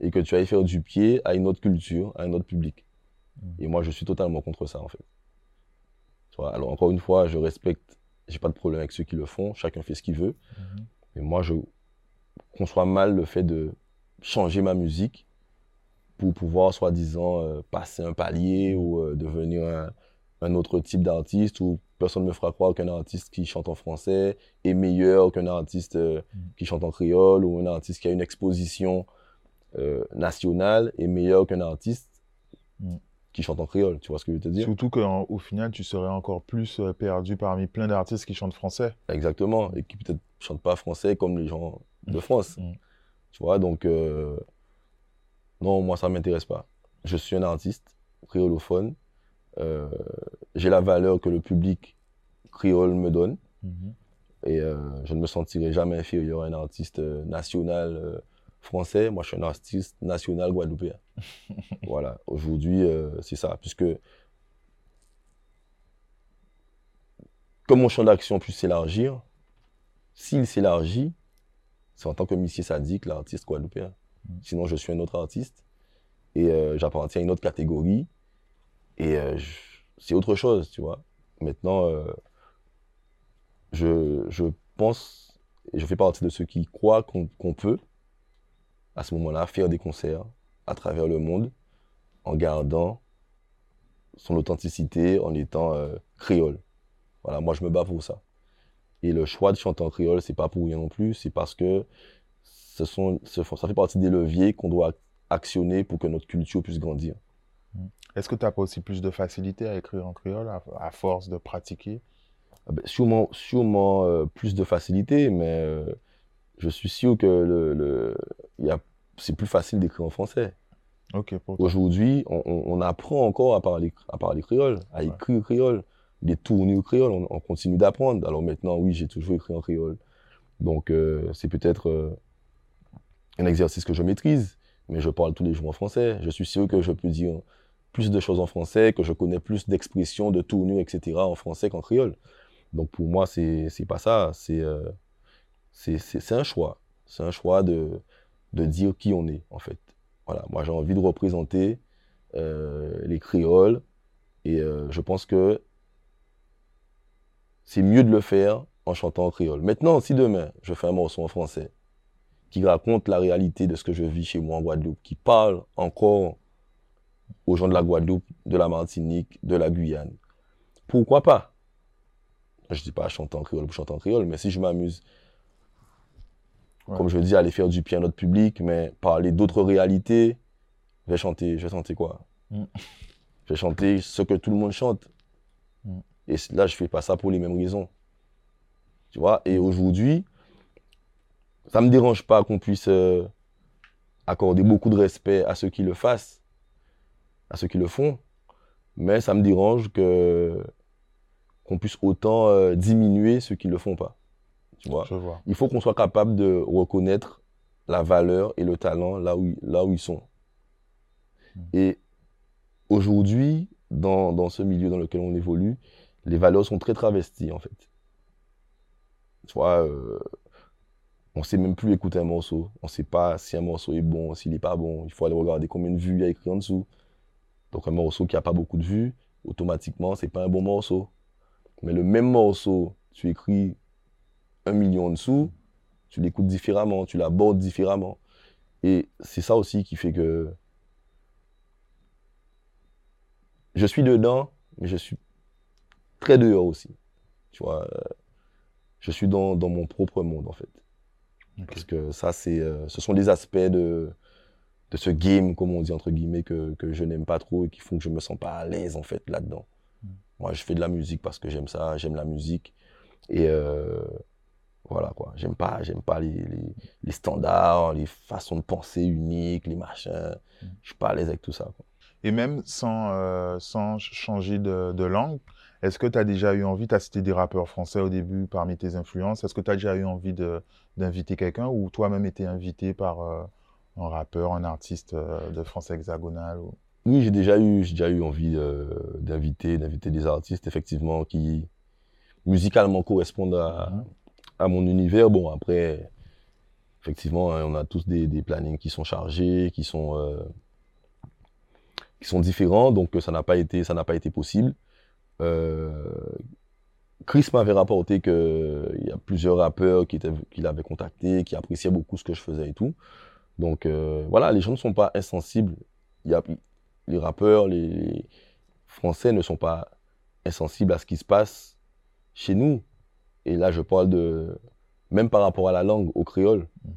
et que tu ailles faire du pied à une autre culture, à un autre public. Mhm. Et moi, je suis totalement contre ça, en fait. Alors, encore une fois, je respecte, j'ai pas de problème avec ceux qui le font, chacun fait ce qu'il veut. Mhm. Mais moi, je conçois mal le fait de changer ma musique pour pouvoir, soi-disant, euh, passer un palier ou euh, devenir un, un autre type d'artiste où personne ne me fera croire qu'un artiste qui chante en français est meilleur qu'un artiste euh, Mm. qui chante en créole ou un artiste qui a une exposition nationale est meilleur qu'un artiste Mm. Qui chante en créole. Tu vois ce que je veux te dire? Surtout qu'au final, tu serais encore plus euh, perdu parmi plein d'artistes qui chantent français. Exactement. Et qui peut-être chantent pas français comme les gens de France. Mm. Tu vois, donc, euh, non, moi, ça m'intéresse pas. Je suis un artiste créolophone. Euh, j'ai la valeur que le public créole me donne. Mhm. Et euh, je ne me sentirai jamais inférieur à un artiste national français. Moi, je suis un artiste national guadeloupéen. <laughs> voilà. Aujourd'hui, euh, c'est ça. Puisque, comme mon champ d'action puisse s'élargir, s'il s'élargit, c'est en tant que Missier Sadique, l'artiste guadeloupéen. Mm. Sinon, je suis un autre artiste et euh, j'appartiens à une autre catégorie. Et euh, c'est autre chose, tu vois. Maintenant, je, je pense, et je fais partie de ceux qui croient qu'on qu'on peut, à ce moment-là, faire des concerts à travers le monde en gardant son authenticité, en étant euh, créole. Voilà, moi je me bats pour ça. Et le choix de chanter en créole, c'est pas pour rien non plus, c'est parce que ce sont, ce- ça fait partie des leviers qu'on doit actionner pour que notre culture puisse grandir. Est-ce que tu n'as pas aussi plus de facilité à écrire en créole à, à force de pratiquer? Ah ben, sûrement sûrement euh, plus de facilité, mais euh, je suis sûr que le, le- y a, c'est plus facile d'écrire en français. Aujourd'hui, on, apprend encore à parler, à parler créole, à Ouais. écrire créole, des tournures créole, on, on continue d'apprendre. Alors maintenant, oui, j'ai toujours écrit en créole. Donc, euh, c'est peut-être euh, un exercice que je maîtrise, mais je parle tous les jours en français. Je suis sûr que je peux dire plus de choses en français, que je connais plus d'expressions, de tournures, etc. en français qu'en créole. Donc, pour moi, c'est pas ça. C'est euh, c'est un choix. C'est un choix de, de dire qui on est, en fait. Voilà, moi j'ai envie de représenter euh, les créoles et euh, je pense que c'est mieux de le faire en chantant en créole. Maintenant, si demain je fais un morceau en français qui raconte la réalité de ce que je vis chez moi en Guadeloupe, qui parle encore aux gens de la Guadeloupe, de la Martinique, de la Guyane, pourquoi pas? Je dis pas chanter en créole pour chanter en créole, mais si je m'amuse Ouais. comme je dis, aller faire du pied à notre public, mais parler d'autres réalités, je vais chanter, je vais chanter quoi? Mm. Je vais chanter ce que tout le monde chante. Mm. Et là, je fais pas ça pour les mêmes raisons. Tu vois? Et aujourd'hui, ça me dérange pas qu'on puisse euh, accorder beaucoup de respect à ceux qui le fassent, à ceux qui le font. Mais ça me dérange que qu'on puisse autant euh, diminuer ceux qui ne le font pas. Tu vois, Je vois. Il faut qu'on soit capable de reconnaître la valeur et le talent là où, là où ils sont. Mm. Et aujourd'hui, dans, dans ce milieu dans lequel on évolue, les valeurs sont très travesties en fait. Tu vois, euh, on ne sait même plus écouter un morceau. On ne sait pas si un morceau est bon, s'il n'est pas bon. Il faut aller regarder combien de vues il y a écrit en dessous. Donc un morceau qui n'a pas beaucoup de vues, automatiquement, c'est pas un bon morceau. Mais le même morceau, tu écris un million en dessous, tu l'écoutes différemment, tu l'abordes différemment. Et c'est ça aussi qui fait que je suis dedans, mais je suis très dehors aussi. Tu vois, euh, je suis dans, dans mon propre monde en fait. Parce que ça, c'est, euh, ce sont des aspects de, de ce game, comme on dit entre guillemets, que, que je n'aime pas trop et qui font que je me sens pas à l'aise en fait là-dedans. Mm. Moi, je fais de la musique parce que j'aime ça, j'aime la musique. Et euh, voilà quoi, j'aime pas, j'aime pas les, les, les standards, les façons de penser uniques, les machins. Mm. Je suis pas à l'aise avec tout ça. quoi. Et même sans, euh, sans ch- changer de, de langue, est-ce que tu as déjà eu envie, tu as cité des rappeurs français au début parmi tes influences, est-ce que tu as déjà eu envie de- d'inviter quelqu'un ou toi-même été invité par euh, un rappeur, un artiste euh, de France hexagonale ou... Oui, j'ai déjà eu, j'ai déjà eu envie d'inviter, d'inviter des artistes effectivement qui musicalement correspondent à, Mhm. À mon univers. Bon, après, effectivement, hein, on a tous des, plannings qui sont chargés, qui sont, euh, différents, donc euh, ça n'a pas été, ça n'a pas été possible. Euh, Chris m'avait rapporté qu'il y a plusieurs rappeurs qui avait contactés, qui appréciaient beaucoup ce que je faisais et tout. Donc voilà, les gens ne sont pas insensibles. Y a, les rappeurs, les Français ne sont pas insensibles à ce qui se passe chez nous. Et là, je parle de, même par rapport à la langue, au créole. Mhm.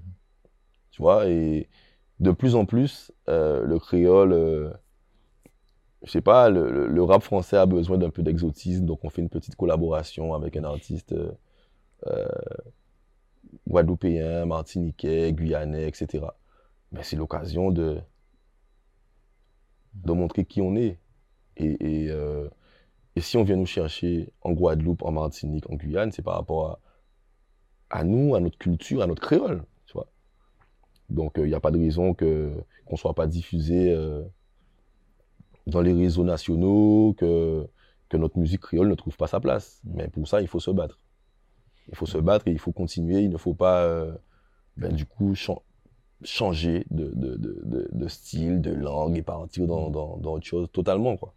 Tu vois, et de plus en plus, euh, le créole, euh, je sais pas, le, le- rap français a besoin d'un peu d'exotisme, donc on fait une petite collaboration avec un artiste euh, euh, guadeloupéen, martiniquais, guyanais, etc. Mais c'est l'occasion de, de montrer qui on est. Et, et, euh, et si on vient nous chercher en Guadeloupe, en Martinique, en Guyane, c'est par rapport à, nous, à notre culture, à notre créole. Tu vois. Donc il n'y a pas de raison qu'on ne soit pas diffusé euh, dans les réseaux nationaux, que, que notre musique créole ne trouve pas sa place. Mais pour ça, il faut se battre. Il faut se battre et il faut continuer. Il ne faut pas, euh, ben, du coup, chan- changer de, de, de, de, de style, de langue et partir dans, dans, dans autre chose totalement. Quoi.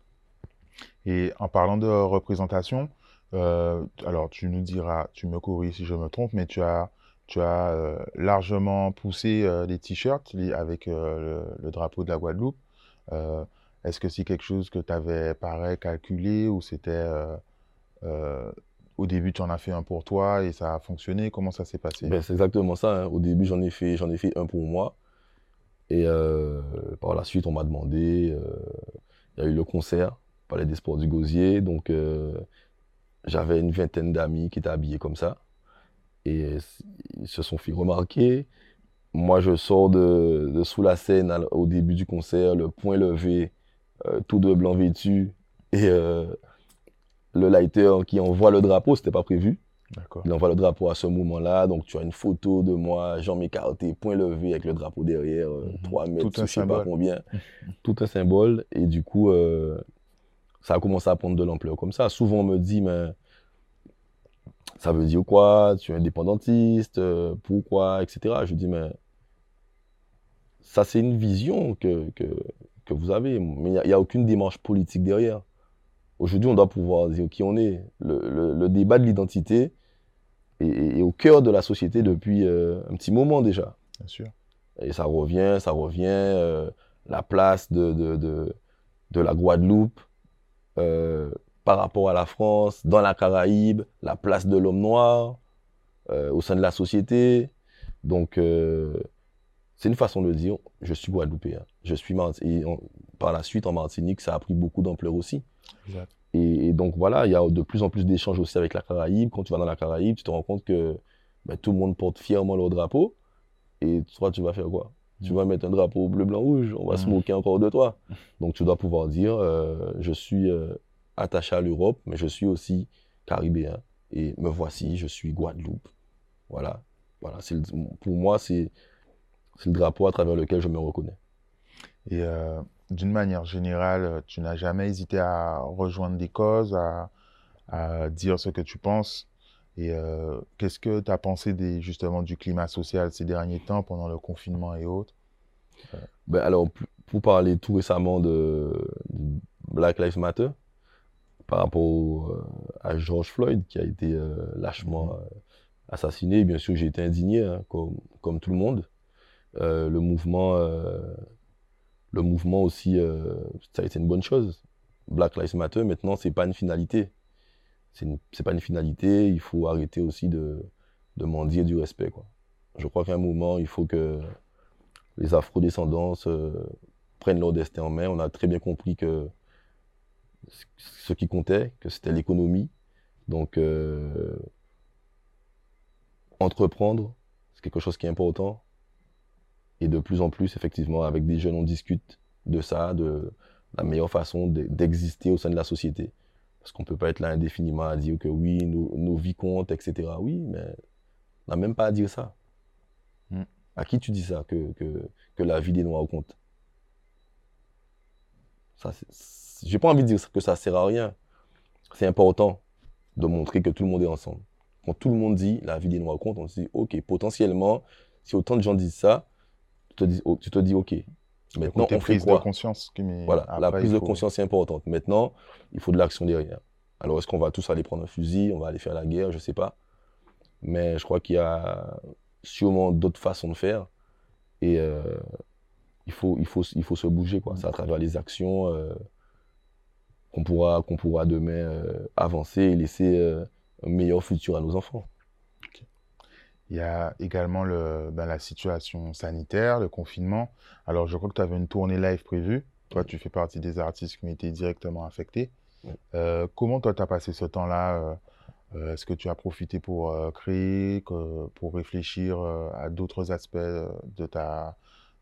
Et en parlant de représentation, euh, alors tu nous diras, tu me corriges si je me trompe, mais tu as, tu as euh, largement poussé euh, les t-shirts avec euh, le, drapeau de la Guadeloupe. Est-ce que c'est quelque chose que tu avais pareil calculé ou c'était au début tu en as fait un pour toi et ça a fonctionné? Comment ça s'est passé? Ben, c'est exactement ça. hein. Au début, j'en ai fait, ai fait un pour moi. Et par la suite, on m'a demandé. Il y a eu le concert, Palais des Sports du Gosier. Donc, euh, j'avais une vingtaine d'amis qui étaient habillés comme ça. Et ils se sont fait remarquer. Moi, je sors de, de sous la scène à au début du concert, le poing levé, euh, tout de blanc vêtu. Et euh, le lighter qui envoie le drapeau, c'était pas prévu. Il envoie le drapeau à ce moment-là, donc tu as une photo de moi, jambes écartées, point levé avec le drapeau derrière, euh, Mhm. 3 mètres, je sais pas combien, <laughs> tout un symbole. Et du coup, euh, ça a commencé à prendre de l'ampleur comme ça. Souvent, on me dit, mais ça veut dire quoi? Tu es indépendantiste, euh, pourquoi, etc. Je dis, mais ça, c'est une vision que, que, que vous avez, mais il n'y a, aucune démarche politique derrière. Aujourd'hui, on doit pouvoir dire qui on est. Le, le- le débat de l'identité est, est au cœur de la société depuis euh, un petit moment déjà. Bien sûr. Et ça revient, ça revient. euh, la place de, de, de, de la Guadeloupe euh, par rapport à la France, dans la Caraïbe, la place de l'homme noir euh, au sein de la société. Donc, euh, c'est une façon de dire je suis Guadeloupéen. Je suis Marti- et par la suite, en Martinique, ça a pris beaucoup d'ampleur aussi. Exact. Et, donc voilà, il y a de plus en plus d'échanges aussi avec la Caraïbe. Quand tu vas dans la Caraïbe, tu te rends compte que ben, tout le monde porte fièrement leur drapeau. Et toi, tu vas faire quoi? Tu vas mettre un drapeau bleu, blanc, rouge. On va se moquer encore de toi. Donc tu dois pouvoir dire, euh, je suis euh, attaché à l'Europe, mais je suis aussi caribéen. Et me voici, je suis Guadeloupe. Voilà. voilà. pour moi, c'est le drapeau à travers lequel je me reconnais. Et euh, d'une manière générale, tu n'as jamais hésité à rejoindre des causes, à, dire ce que tu penses? Et euh, qu'est-ce que tu as pensé des, justement du climat social ces derniers temps, pendant le confinement et autres? Ben Alors, pour parler tout récemment de, Black Lives Matter, par rapport euh, à George Floyd qui a été lâchement mm-hmm. assassiné, bien sûr j'ai été indigné, hein, comme, comme, tout le monde. le mouvement le mouvement aussi, euh, ça a été une bonne chose. Black Lives Matter, maintenant, c'est pas une finalité. C'est pas une finalité, il faut arrêter aussi de, de mendier du respect. Quoi. Je crois qu'à un moment, il faut que les afro-descendants prennent leur destin en main. On a très bien compris que ce qui comptait, que c'était l'économie. Donc, euh, entreprendre, c'est quelque chose qui est important. Et de plus en plus, effectivement, avec des jeunes, on discute de ça, de la meilleure façon d'exister au sein de la société. Parce qu'on ne peut pas être là indéfiniment à dire que oui, nos, vies comptent, etc. Oui, mais on n'a même pas à dire ça. Mm. À qui tu dis ça, que, que, la vie des Noirs compte? Je n'ai pas envie de dire que ça ne sert à rien. C'est important de montrer que tout le monde est ensemble. Quand tout le monde dit la vie des Noirs compte, on se dit, OK, potentiellement, si autant de gens disent ça, tu te dis, tu te dis OK. Maintenant, on fait quoi de conscience. voilà, la prise de conscience est importante. Maintenant, il faut de l'action derrière. Alors, est-ce qu'on va tous aller prendre un fusil, on va aller faire la guerre, je ne sais pas. Mais je crois qu'il y a sûrement d'autres façons de faire. Et euh, il, faut, il, faut, il faut se bouger. quoi. C'est à travers les actions euh, qu'on pourra, qu'on pourra demain euh, avancer et laisser un meilleur futur à nos enfants. Il y a également le, ben, la situation sanitaire, le confinement. Alors, je crois que tu avais une tournée live prévue. Toi, tu fais partie des artistes qui ont été directement affectés. Euh, comment toi, tu as passé ce temps-là euh, euh, Est-ce que tu as profité pour créer, pour réfléchir à d'autres aspects de, ta,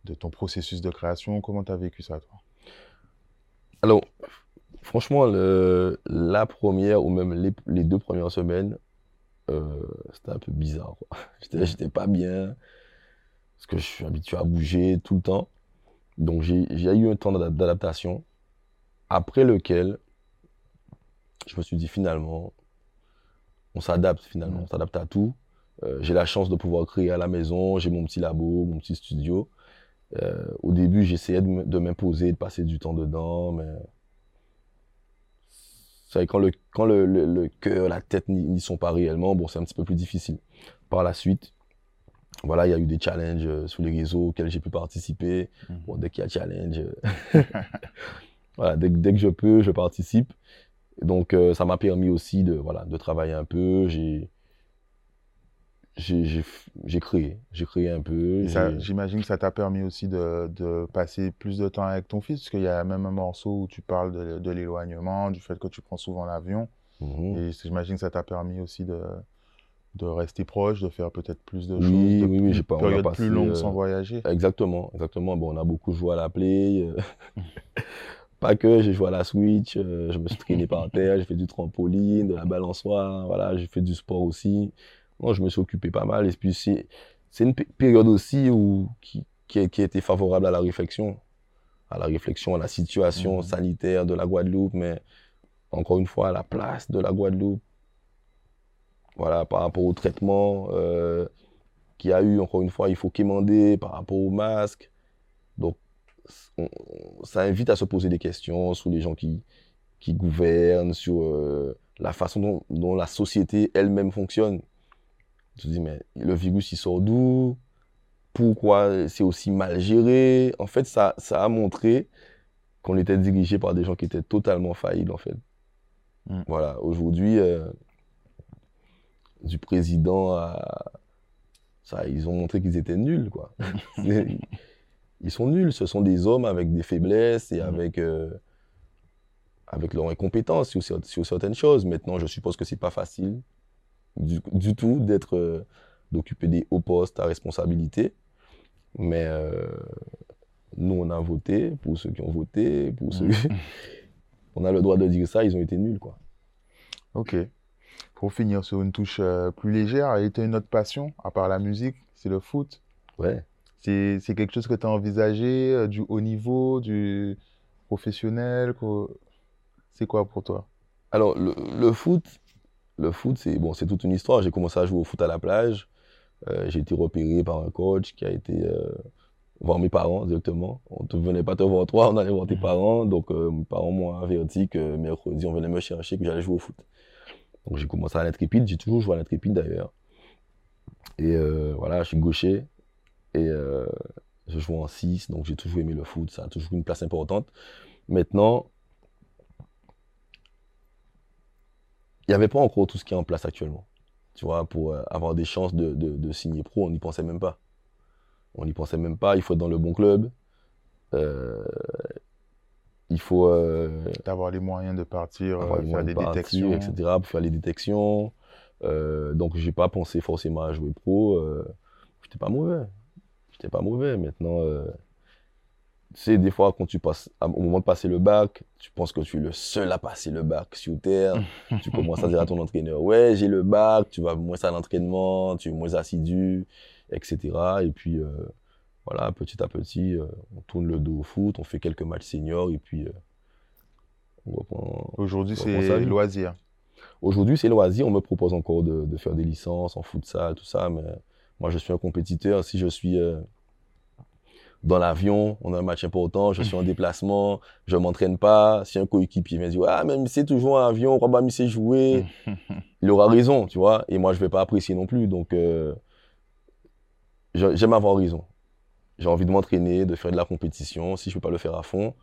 de ton processus de création? Comment tu as vécu ça, toi? Alors, franchement, le, la première ou même les, les deux premières semaines, euh, c'était un peu bizarre. <laughs> J'étais pas bien, parce que je suis habitué à bouger tout le temps. Donc j'ai eu un temps d'adaptation, après lequel je me suis dit finalement, on s'adapte finalement, on s'adapte à tout. Euh, j'ai la chance de pouvoir créer à la maison, j'ai mon petit labo, mon petit studio. Euh, au début, j'essayais de m'imposer, de passer du temps dedans, mais quand le, quand le, le, cœur, la tête n'y sont pas réellement, bon, c'est un petit peu plus difficile. Par la suite, voilà, il y a eu des challenges euh, sur les réseaux auxquels j'ai pu participer. Mhm. Bon, dès qu'il y a challenge, euh, <laughs> voilà, dès, dès, que je peux, je participe. Donc, euh, ça m'a permis aussi de, voilà, de travailler un peu. J'ai j'ai créé, j'ai créé un peu. J'imagine que ça t'a permis aussi de, de, passer plus de temps avec ton fils, parce qu'il y a même un morceau où tu parles de, de l'éloignement, du fait que tu prends souvent l'avion. Mhm. Et j'imagine que ça t'a permis aussi de, de rester proche, de faire peut-être plus de choses, oui, de oui, j'ai pas, période plus longue sans voyager. Exactement, exactement. Bon, on a beaucoup joué à la Play. Euh, <laughs> pas que, j'ai joué à la Switch, euh, je me suis traîné par terre, j'ai fait du trampoline, de la balançoire, voilà, j'ai fait du sport aussi je me suis occupé pas mal. Et puis, c'est, une période aussi où, qui, qui, a, été favorable à la réflexion, à la réflexion, à la situation mhm. sanitaire de la Guadeloupe, mais encore une fois, à la place de la Guadeloupe. Voilà, par rapport au traitement euh, qu'il y a eu, encore une fois, il faut quémander par rapport au masque. Donc, ça invite à se poser des questions sur les gens qui, qui gouvernent, sur euh, la façon dont, dont, la société elle-même fonctionne. Tu te dis, mais le virus, il sort d'où? Pourquoi c'est aussi mal géré? En fait, ça, ça a montré qu'on était dirigé par des gens qui étaient totalement faillibles, en fait. Mm. Voilà, aujourd'hui, euh, du président à... Ça, ils ont montré qu'ils étaient nuls, quoi. <laughs> ils sont nuls. Ce sont des hommes avec des faiblesses et mm. avec, euh, avec leur incompétence sur, sur certaines choses. Maintenant, je suppose que c'est pas facile du, du tout d'être, euh, d'occuper des hauts postes à responsabilité. Mais euh, nous, on a voté pour ceux qui ont voté, pour ceux. <laughs> on a le droit de dire ça, ils ont été nuls, quoi. Ok. Pour finir sur une touche euh, plus légère, et tu une autre passion, à part la musique, c'est le foot. Ouais. C'est c'est quelque chose que tu as envisagé, du haut niveau, du professionnel, quoi? C'est quoi pour toi? Alors, le, le foot, le foot, c'est bon, c'est toute une histoire. J'ai commencé à jouer au foot à la plage. Euh, j'ai été repéré par un coach qui a été euh, voir mes parents directement. On ne venait pas te voir toi, on allait voir tes parents. Donc, euh, mes parents m'ont averti que mercredi, on venait me chercher, que j'allais jouer au foot. Donc, j'ai commencé à l'intrépide. J'ai toujours joué à l'intrépide d'ailleurs. Et voilà, je suis gaucher. Et je joue en 6, donc j'ai toujours aimé le foot. Ça a toujours une place importante. Maintenant, il n'y avait pas encore tout ce qui est en place actuellement. Tu vois, pour euh, avoir des chances de, de- de signer pro, on n'y pensait même pas. On n'y pensait même pas. Il faut être dans le bon club. Euh, il faut euh, D'avoir les moyens de partir, avoir euh, les faire des de partir, détections. etc., pour faire les détections. Euh, donc, j'ai pas pensé forcément à jouer pro. J'étais pas mauvais. J'étais pas mauvais. Maintenant, sais, des fois, quand tu passes, au moment de passer le bac, tu penses que tu es le seul à passer le bac sur Terre. tu <laughs> commences à dire à ton entraîneur, ouais, j'ai le bac, tu vas moins à l'entraînement, tu es moins assidu, etc. Et puis, euh, voilà, petit à petit, euh, on tourne le dos au foot, on fait quelques matchs seniors, et puis, euh, on reprend, Aujourd'hui, c'est loisir. Aujourd'hui, c'est loisir. On me propose encore de, de faire des licences en futsal, tout ça. Mais moi, je suis un compétiteur. Si je suis euh, dans l'avion, on a un match important, je suis en déplacement, je m'entraîne pas. Si un coéquipier me dit Ah, même c'est toujours en avion, on va c'est jouer, il aura raison, tu vois. Et moi, je vais pas apprécier non plus. Donc, euh, j'aime avoir raison. J'ai envie de m'entraîner, de faire de la compétition. Si je peux pas le faire à fond,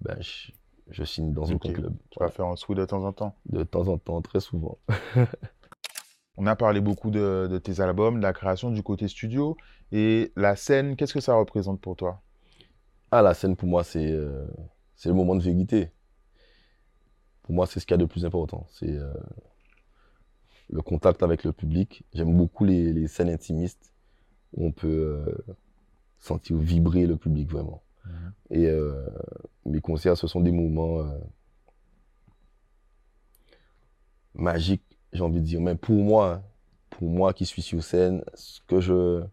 ben, je, je signe dans Ok. aucun club. Tu vas faire un sou de temps en temps. De temps en temps, très souvent. <laughs> On a parlé beaucoup de, de tes albums, de la création du côté studio. Et la scène, qu'est-ce que ça représente pour toi? Ah, la scène, pour moi, c'est euh, c'est le moment de vérité. Pour moi, c'est ce qu'il y a de plus important. C'est euh, le contact avec le public. J'aime beaucoup les, les scènes intimistes où on peut euh, sentir vibrer le public vraiment. Mhm. Et mes concerts, ce sont des moments magiques, j'ai envie de dire. Mais pour moi, pour moi qui suis sur scène, ce que je,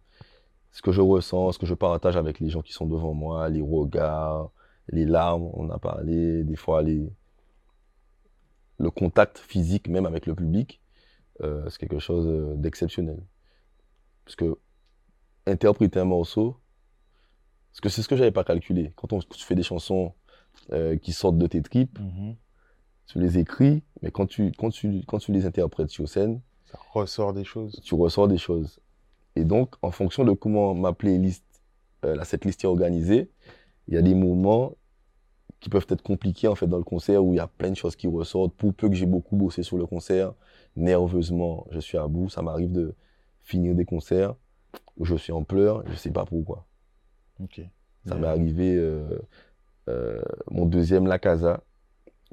ce que je ressens, ce que je partage avec les gens qui sont devant moi, les regards, les larmes, on a parlé, des fois les, le contact physique même avec le public, euh, c'est quelque chose euh, d'exceptionnel. Parce que interpréter un morceau, c'est ce que j'avais pas calculé. Quand on, tu fais des chansons euh, qui sortent de tes tripes, Mhm. Tu les écris, mais quand tu, quand tu, quand tu les interprètes sur scène, Ça ressort des choses. tu ressors des choses. Et donc, en fonction de comment ma playlist, euh, la setlist est organisée, il y a des moments qui peuvent être compliqués en fait dans le concert où il y a plein de choses qui ressortent. Pour peu que j'ai beaucoup bossé sur le concert, nerveusement, je suis à bout. Ça m'arrive de finir des concerts où je suis en pleurs, je sais pas pourquoi. Ok. Ça m'est arrivé euh, euh, mon deuxième La Casa,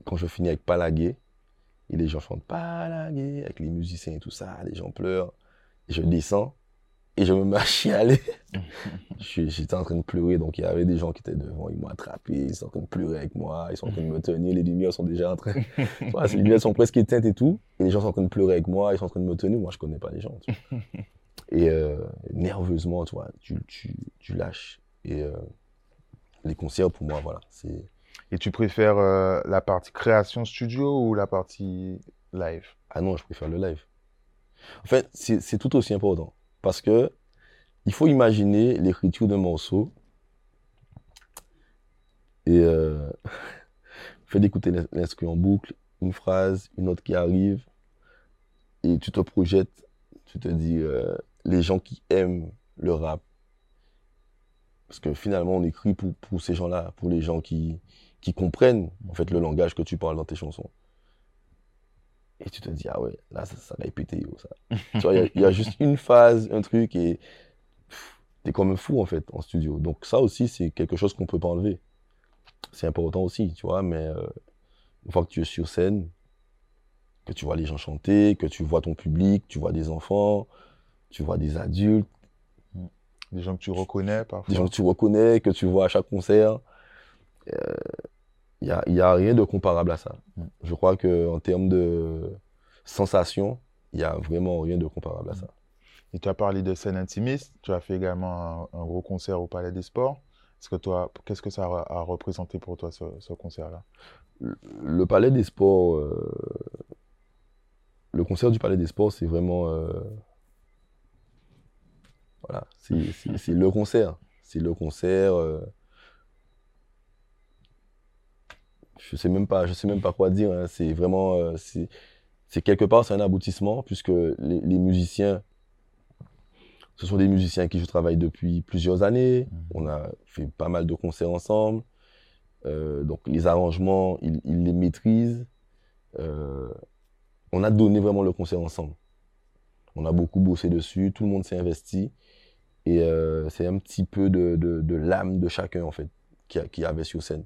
quand je finis avec Palagué, et les gens chantent Palagué, avec les musiciens et tout ça, les gens pleurent, et je descends, et je me mets à chialer. <laughs> J'étais en train de pleurer, donc il y avait des gens qui étaient devant, ils m'ont attrapé, ils sont en train de pleurer avec moi, ils sont en train de me tenir, les lumières sont déjà en train... <laughs> Les lumières sont presque éteintes et tout, et les gens sont en train de pleurer avec moi, ils sont en train de me tenir, moi je connais pas les gens. tu vois. <laughs> Et euh, nerveusement, tu vois, tu, tu, tu lâches. Et euh, les concerts, pour moi, voilà, c'est... Et tu préfères euh, la partie création studio ou la partie live? Ah non, je préfère le live. En fait, c'est tout aussi important. Parce que il faut imaginer l'écriture d'un morceau et euh, <laughs> fait d'écouter l'in- l'instru en boucle, une phrase, une autre qui arrive, et tu te projettes, tu te dis, euh, les gens qui aiment le rap. Parce que finalement, on écrit pour, pour ces gens-là, pour les gens qui, qui comprennent en fait le langage que tu parles dans tes chansons. Et tu te dis, ah ouais, là, ça, ça va péter, yo, ça. tu vois, il y a- il y, a juste une phase, un truc, et t'es comme un fou, en fait, en studio. Donc ça aussi, c'est quelque chose qu'on peut pas enlever. C'est important aussi, tu vois, mais, euh, une fois que tu es sur scène, que tu vois les gens chanter, que tu vois ton public, tu vois des enfants, tu vois des adultes, Des gens que tu reconnais parfois. des gens que tu reconnais, que tu vois à chaque concert. Il n'y a, rien de comparable à ça. Mm. Je crois qu'en termes de sensation, il n'y a vraiment rien de comparable à ça. Et tu as parlé de scène intimiste. Tu as fait également un, un gros concert au Palais des Sports. Est-ce que toi, qu'est-ce que ça a, a représenté pour toi ce, ce concert-là? Le Palais des Sports, euh, le concert du Palais des Sports, c'est vraiment. euh, voilà, c'est le concert. C'est le concert. euh, je sais même pas, je sais même pas quoi dire. hein. C'est vraiment, euh, c'est quelque part, c'est un aboutissement puisque les, les musiciens, ce sont des musiciens avec qui je travaille depuis plusieurs années. Mhm. On a fait pas mal de concerts ensemble. Euh, donc les arrangements, ils, les maîtrisent. Euh, on a donné vraiment le concert ensemble. On a beaucoup bossé dessus, tout le monde s'est investi. Et c'est un petit peu de, de- de l'âme de chacun, en fait, qu'il y avait sur scène.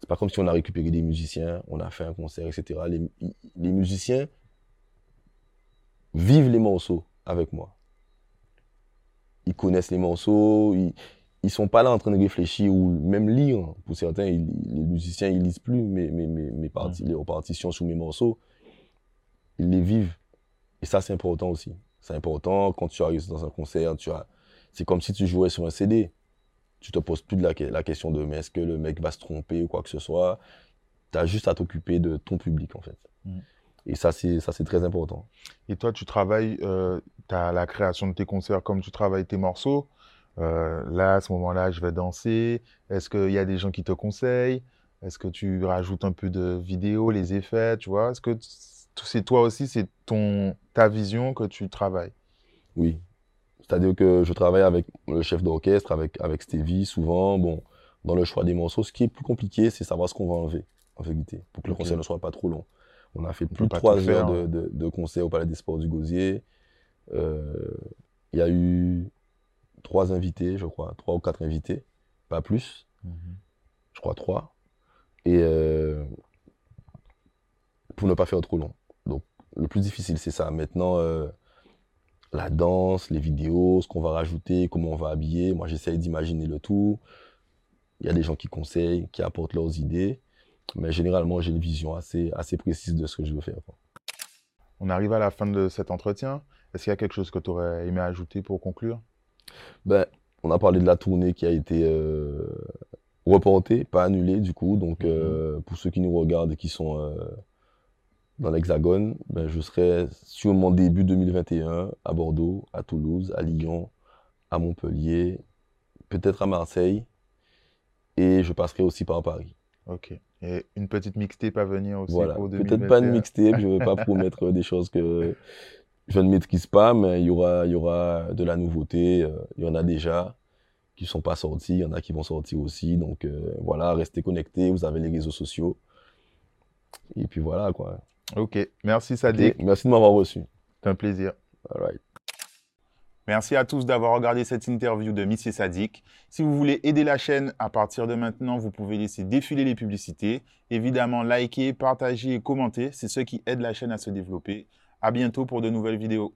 C'est pas comme si on a récupéré des musiciens, on a fait un concert, etc. Les, les musiciens vivent les morceaux avec moi. Ils connaissent les morceaux, ils, ils sont pas là en train de réfléchir ou même lire. Pour certains, ils- les musiciens, ils lisent plus mes, mes, mes, mes parties, les partitions sous mes morceaux. Ils les vivent. Et ça, c'est important aussi. C'est important quand tu arrives dans un concert, tu as, c'est comme si tu jouais sur un CD. Tu te poses plus de la, la question de mais est-ce que le mec va se tromper ou quoi que ce soit? Tu as juste à t'occuper de ton public, en fait. Mm. Et ça, c'est ça, c'est très important. Et toi, tu travailles, tu as la création de tes concerts comme tu travailles tes morceaux. Euh, là, à ce moment-là, je vais danser. Est-ce qu'il y a des gens qui te conseillent? Est-ce que tu rajoutes un peu de vidéo, les effets, tu vois? Est-ce que c'est toi aussi, c'est ton ta vision que tu travailles? Oui. C'est-à-dire que je travaille avec le chef d'orchestre, avec, avec Stevie, souvent. Bon, dans le choix des morceaux, ce qui est plus compliqué, c'est savoir ce qu'on va enlever, en vérité, pour que le concert ne soit pas trop long. On a fait plus de trois heures de, ouais. de, de concert au Palais des Sports du Gosier. Euh, Il y a eu trois invités, je crois, trois ou quatre invités, pas plus, je crois trois. Et euh, pour ne pas faire trop long. Donc, le plus difficile, c'est ça. Maintenant, euh, la danse, les vidéos, ce qu'on va rajouter, comment on va habiller. Moi, j'essaye d'imaginer le tout. Il y a des gens qui conseillent, qui apportent leurs idées. Mais généralement, j'ai une vision assez, assez précise de ce que je veux faire. On arrive à la fin de cet entretien. Est-ce qu'il y a quelque chose que tu aurais aimé ajouter pour conclure? Ben, on a parlé de la tournée qui a été euh, reportée, pas annulée du coup. Donc, Mhm. euh, pour ceux qui nous regardent et qui sont euh, dans l'Hexagone, ben, je serai sur mon début 2021 à Bordeaux, à Toulouse, à Lyon, à Montpellier, peut-être à Marseille. Et je passerai aussi par Paris. Ok. Et une petite mixtape à venir aussi Voilà. pour Peut-être pas 2021. une mixtape, je ne veux pas <laughs> promettre des choses que je ne maîtrise pas, mais il y aura, il y aura de la nouveauté. euh, Il y en a déjà qui ne sont pas sortis, il y en a qui vont sortir aussi. Donc euh, voilà, restez connectés, vous avez les réseaux sociaux. Et puis voilà quoi. Ok. Merci Sadiq. Merci de m'avoir reçu. C'est un plaisir. All right. Merci à tous d'avoir regardé cette interview de Miss Sadik. Si vous voulez aider la chaîne, à partir de maintenant, vous pouvez laisser défiler les publicités. Évidemment, liker, partager et commenter, c'est ce qui aide la chaîne à se développer. À bientôt pour de nouvelles vidéos.